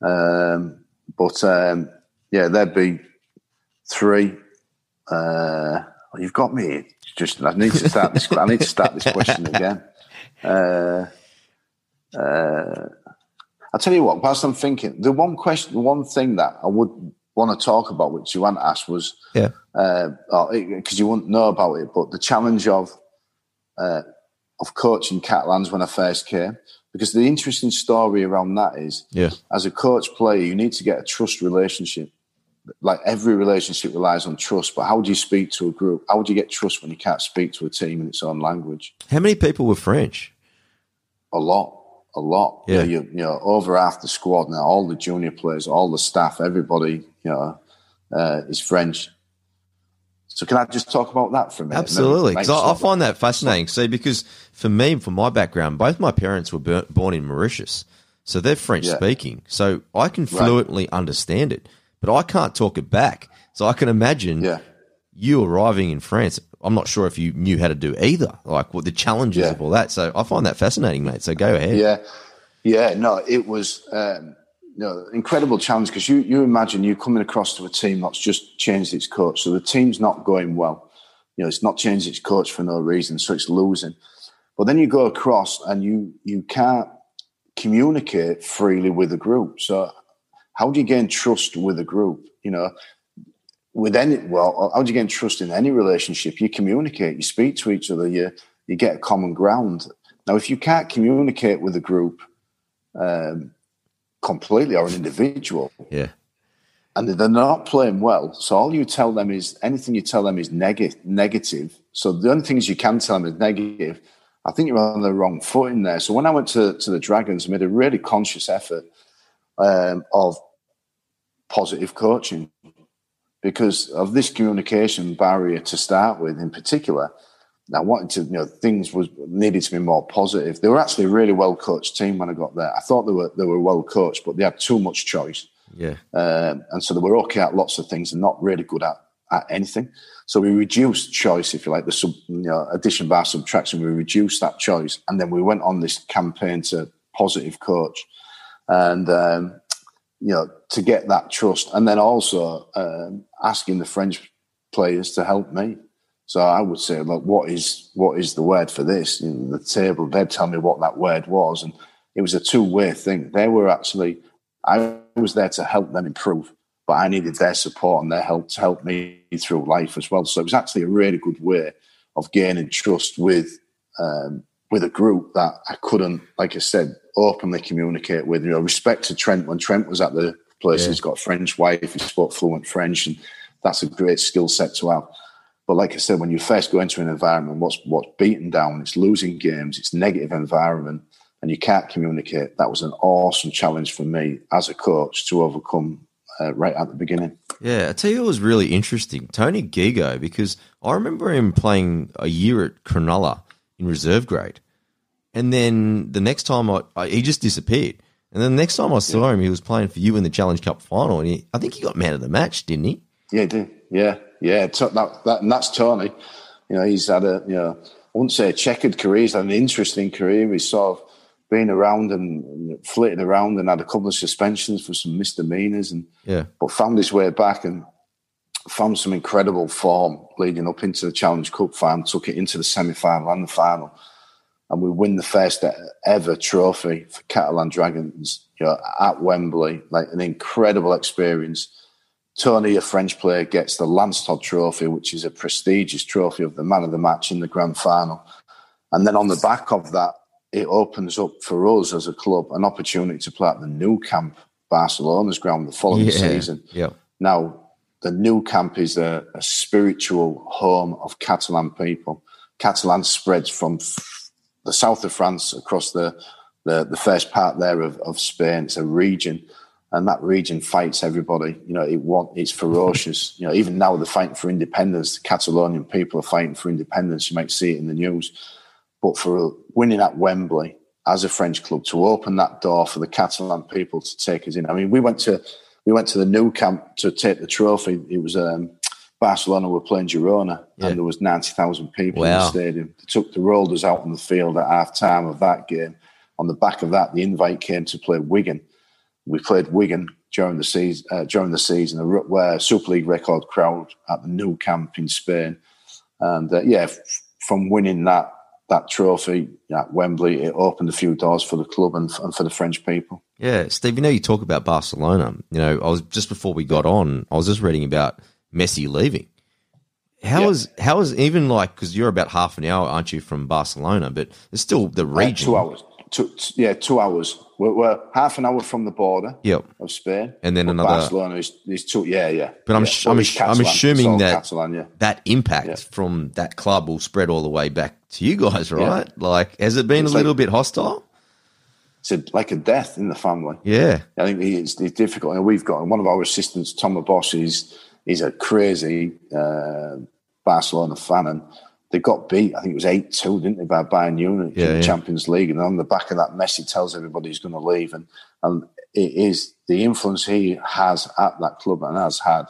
Um, but um, yeah, there'd be three. Uh, you've got me. Just I need to start this. I need to start this question (laughs) again. Uh, uh, I'll tell you what. Whilst I'm thinking, the one question, the one thing that I would want to talk about, which you hadn't asked, was yeah, because uh, you wouldn't know about it, but the challenge of uh, of coaching Catalans when I first came. Because the interesting story around that is, yeah, as a coach player, you need to get a trust relationship. Like every relationship relies on trust, but how do you speak to a group? How do you get trust when you can't speak to a team in its own language? How many people were French? A lot a lot. Yeah. You, you, know, over half the squad now, all the junior players, all the staff, everybody, you know, uh, is French. So can I just talk about that for a minute? Absolutely, because I, I, find that fascinating. See, because for me, from my background, both my parents were born in Mauritius, so they're French yeah. speaking. So I can fluently right. understand it, but I can't talk it back. So I can imagine yeah. you arriving in France. I'm not sure if you knew how to do either, like what the challenges Yeah. of all that. So I find that fascinating, mate. So go ahead. Yeah, yeah. No, it was um, no incredible challenge because you you imagine you coming across to a team that's just changed its coach, so the team's not going well. You know, it's not changed its coach for no reason, so it's losing. But then you go across and you you can't communicate freely with the group. So how do you gain trust with a group? You know, with any well, how do you gain trust in any relationship? You communicate, you speak to each other, you you get a common ground. Now, if you can't communicate with a group um, completely or an individual, Yeah. and they're not playing well, so all you tell them is anything you tell them is neg- negative. So the only things you can tell them is negative. I think you're on the wrong foot in there. So when I went to, to the Dragons, I made a really conscious effort um, of positive coaching because of this communication barrier to start with in particular. I wanted to, you know, things was needed to be more positive. They were actually a really well coached team when I got there. I thought they were they were well coached, but they had too much choice, Yeah. um, and so they were okay at lots of things and not really good at, at anything. So we reduced choice, if you like, the sub, you know, addition by subtraction. We reduced that choice, and then we went on this campaign to positive coach, and um, you know, to get that trust, and then also um, asking the French players to help me. So I would say, look, what is what is the word for this? The table, they'd tell me what that word was, and it was a two way thing. They were actually, I was there to help them improve, but I needed their support and their help to help me through life as well. So it was actually a really good way of gaining trust with um, with a group that I couldn't, like I said, openly communicate with. You know, respect to Trent when Trent was at the place. Yeah. He's got a French wife. He spoke fluent French, and that's a great skill set to have. But like I said, when you first go into an environment, what's what's beaten down, it's losing games, it's negative environment, and you can't communicate. That was an awesome challenge for me as a coach to overcome uh, right at the beginning. Yeah, I tell you, it was really interesting, Tony Gigot, because I remember him playing a year at Cronulla in reserve grade, and then the next time I, I he just disappeared, and then the next time I saw him, he was playing for you in the Challenge Cup final, and he, I think he got man of the match, didn't he? Yeah, he did. Yeah, yeah. That, that, and that's Tony. You know, he's had a, you know, I wouldn't say a checkered career. He's had an interesting career. He's sort of been around and flitted around and had a couple of suspensions for some misdemeanors and Yeah, but found his way back and found some incredible form leading up into the Challenge Cup final, took it into the semi final and the final. And we win the first ever trophy for Catalan Dragons you know, at Wembley, like an incredible experience. Tony, a French player, gets the Lance Todd Trophy, which is a prestigious trophy of the man of the match in the grand final. And then on the back of that, it opens up for us as a club an opportunity to play at the Nou Camp, Barcelona's ground, the following yeah, season. yeah, Now, the Nou Camp is a, a spiritual home of Catalan people. Catalan spreads from the south of France across the, the, the first part there of, of Spain. It's a region, and that region fights everybody. You know, it want, it's ferocious. You know, even now they're fighting for independence. The Catalonian people are fighting for independence. You might see it in the news. But for winning at Wembley as a French club to open that door for the Catalan people to take us in. I mean, we went to we went to the Nou Camp to take the trophy. It was um, Barcelona were playing Girona, Yeah. and there was ninety thousand people in the stadium. They took the rollers out on the field at half time of that game. On the back of that, the invite came to play Wigan. We played Wigan during the season. Uh, during the season, a Super League record crowd at the Nou Camp in Spain, and uh, yeah, f- from winning that that trophy at Wembley, it opened a few doors for the club and, and for the French people. yeah. Steve, you know, you talk about Barcelona. You know, I was just before we got on, I was just reading about Messi leaving. How Yeah. is how is even like because you're about half an hour, aren't you, from Barcelona? But it's still the Uh, region. two hours. Two, yeah, two hours. We're, we're half an hour from the border Yep. of Spain, And then but another- Barcelona is, is two. Yeah, yeah. But I'm yeah. sh- I'm I'm assuming that- Catalan, yeah. that impact from that club will spread all the way back to you guys, right? Like, has it been It's a little like- bit hostile? It's a, like a death in the family. Yeah, I think it's, it's difficult. And we've got one of our assistants, Tom Bosch, is is a crazy uh, Barcelona fan, and they got beat. I think it was eight two, didn't they, by Bayern Munich Yeah, in the yeah. Champions League? And on the back of that, Messi tells everybody he's going to leave, and and it is the influence he has at that club and has had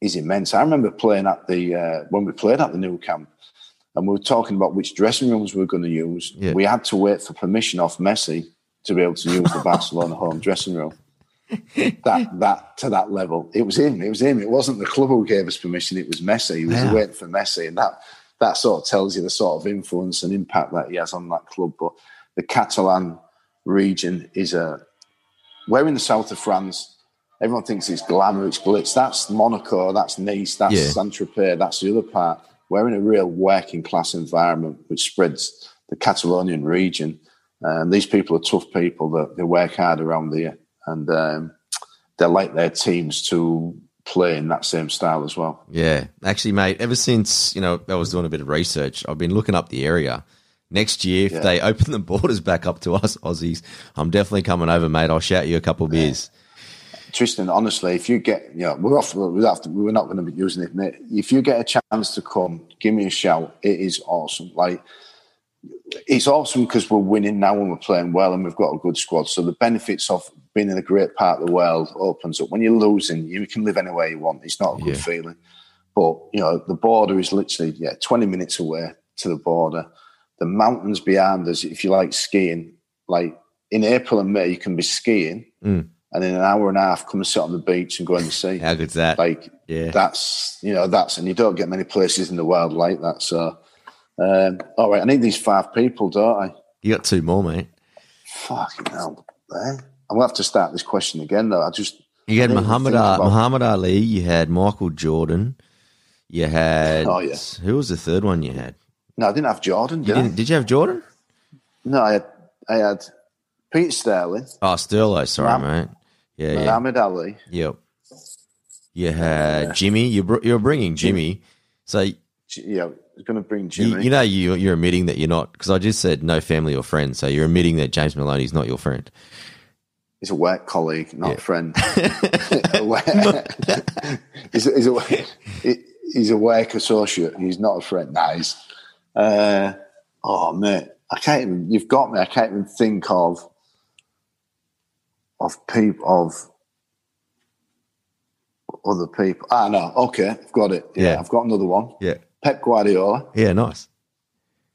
is immense. I remember playing at the uh, when we played at the Nou Camp, and we were talking about which dressing rooms we were going to use. Yeah. We had to wait for permission off Messi to be able to use the Barcelona home dressing room. That that to that level, it was him. It was him. It wasn't the club who gave us permission. It was Messi. He was Wow. waiting for Messi, and that that sort of tells you the sort of influence and impact that he has on that club. But the Catalan region is a. We're in the south of France. Everyone thinks it's glamour, it's glitz. That's Monaco, that's Nice, that's Yeah. Saint Tropez, that's the other part. We're in a real working class environment which spreads the Catalonian region. And these people are tough people that they work hard around here, and um, they like their teams to play in that same style as well. Yeah, actually, mate. Ever since you know I was doing a bit of research, I've been looking up the area. Next year, if Yeah. they (laughs) open the borders back up to us Aussies, I'm definitely coming over, mate. I'll shout you a couple of beers. Tristan, honestly, if you get, you know, we're off, we're, after, we're not going to be using it, mate. If you get a chance to come, give me a shout. It is awesome. Like, it's awesome because we're winning now and we're playing well and we've got a good squad. So the benefits of being in a great part of the world opens up. When you're losing, you can live anywhere you want. It's not a good Yeah. feeling. But, you know, the border is literally, yeah, 20 minutes away to the border. The mountains behind us, if you like skiing, like in April and May, you can be skiing Mm. and in an hour and a half come and sit on the beach and go in the sea. How good's that? Like yeah, that's you know that's and you don't get many places in the world like that. So um, all right, I need these five people, don't I? you got two more, mate. Fucking hell, man. I'm gonna have to start this question again though. I just You had Muhammad uh, about- Muhammad Ali. You had Michael Jordan. You had Oh, yeah. who was the third one you had? no, I didn't have Jordan. Did I? didn't, did you have Jordan? No, I had I had Pete Sterling, Oh, Sterlo. Sorry, Mum- mate. Yeah, yeah. Muhammad Ali. Yep. You had Jimmy. You br- you're bringing Jimmy. So Yeah, I was going to bring you, Jimmy. you know you you're admitting that you're not because I just said no family or friends. So you're admitting that James Maloney's not your friend. He's a work colleague, not Yeah. a friend. (laughs) (laughs) He's, a, he's, a, he's a work associate. He's not a friend. Nice. Uh, oh, mate. I can't even, you've got me. I can't even think of, of people, of other people. Ah, no. Okay. I've got it. Yeah. Yeah. I've got another one. Yeah. Pep Guardiola, Yeah. Nice.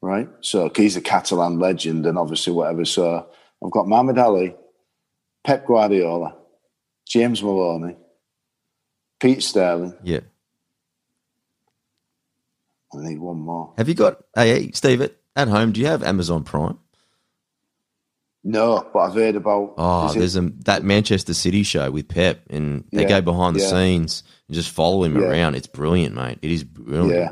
right? So he's a Catalan legend and obviously whatever. So I've got Muhammad Ali, Pep Guardiola, James Maloney, Pete Sterling. Yeah. I need one more. Have you got? Hey, Steve, at, at home, do you have Amazon Prime? No, but I've heard about. Oh, is it- there's a that Manchester City show with Pep, and they Yeah, go behind the yeah. scenes and just follow him Yeah. around. It's brilliant, mate. It is brilliant. yeah,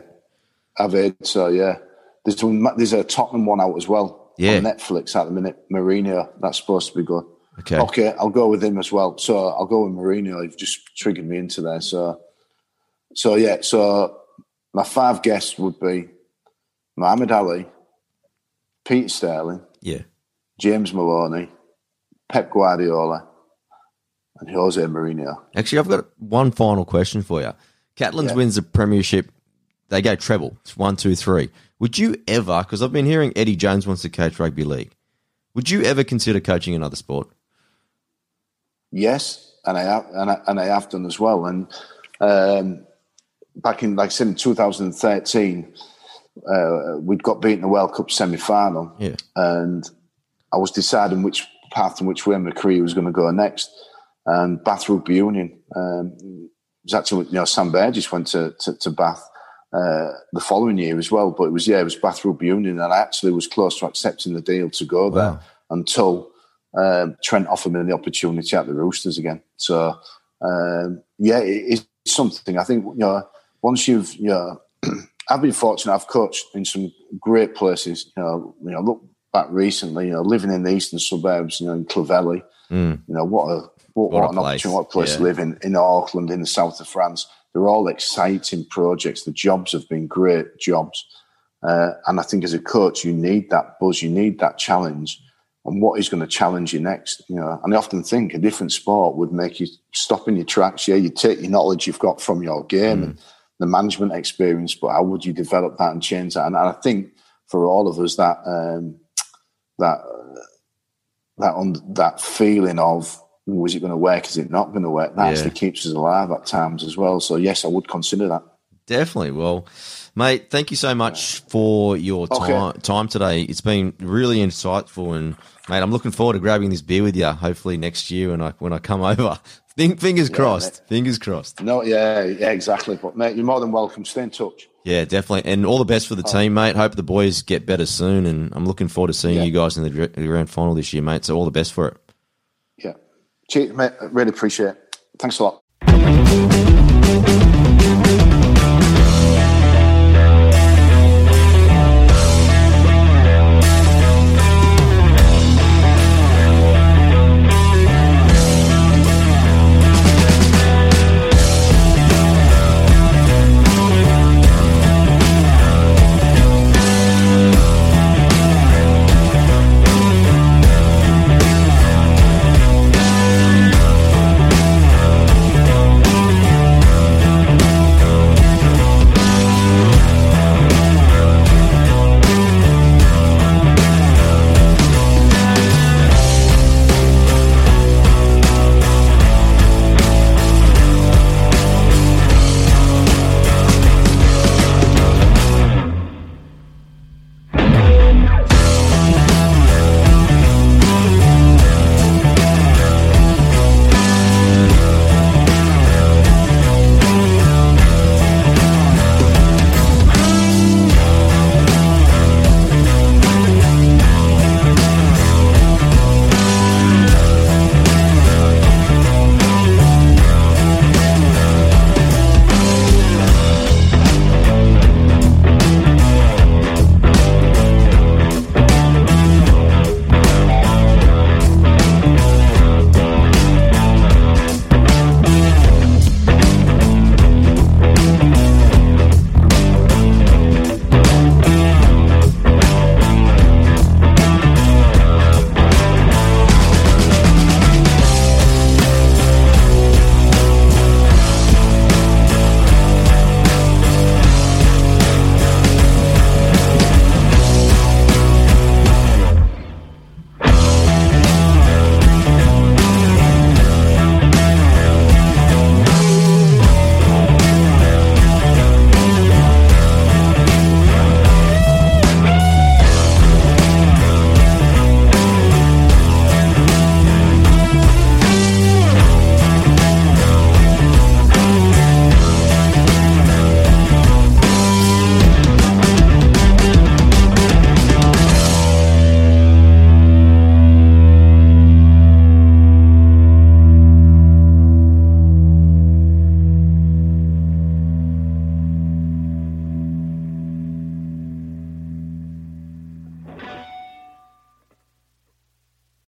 I've heard so. Yeah, there's one, there's a Tottenham one out as well. Yeah. on Netflix at the minute. Mourinho, that's supposed to be good. Okay. Okay, I'll go with him as well. So I'll go with Mourinho. You've just triggered me into there. So, so yeah. So my five guests would be Muhammad Ali, Pete Sterling, Yeah. James Maloney, Pep Guardiola, and Jose Mourinho. Actually, I've got one final question for you. Catalans Yeah. wins the premiership. They go treble. It's one, two, three. Would you ever? Because I've been hearing Eddie Jones wants to coach rugby league. Would you ever consider coaching another sport? Yes, and I have, and I, and I have done as well. And um, back in, like I said, in 2013, uh, we'd got beaten in the World Cup semi final. Yeah. and I was deciding which path and which way my career was going to go next. And Bath Rugby Union um, it was actually you know Sam Baird just went to to, to Bath uh, the following year as well, but it was yeah it was Bath Rugby Union, and I actually was close to accepting the deal to go there Wow. until um, Trent offered me the opportunity at the Roosters again. So um, yeah, it, it's something I think you know once you've you know (clears throat) I've been fortunate. I've coached in some great places. You know, you know, look back recently. You know, living in the eastern suburbs. You know, in Clovelly. Mm. You know, what a what, What what, a an place, opportunity, what a place yeah. to live in in Auckland, in the south of France. They're all exciting projects. The jobs have been great jobs, uh, and I think as a coach, you need that buzz, you need that challenge. And what is going to challenge you next? You know, and I often think a different sport would make you stop in your tracks. Yeah, you take your knowledge you've got from your game and the management experience, but how would you develop that and change that? And I think for all of us, that um, that that on that feeling of was it going to work? Is it not going to work? That Yeah. actually keeps us alive at times as well. So yes, I would consider that. Definitely. Well, mate, thank you so much for your Okay. time, time today. It's been really insightful, and mate, I'm looking forward to grabbing this beer with you. Hopefully next year when I when I come (laughs) over. Fingers crossed. Fingers crossed. No, yeah, yeah, exactly. But mate, you're more than welcome. Stay in touch. Yeah, definitely. And all the best for the oh. team, mate. Hope the boys get better soon, and I'm looking forward to seeing Yeah. you guys in the grand final this year, mate. So all the best for it. Yeah. Cheers, mate. I Really appreciate it. Thanks a lot.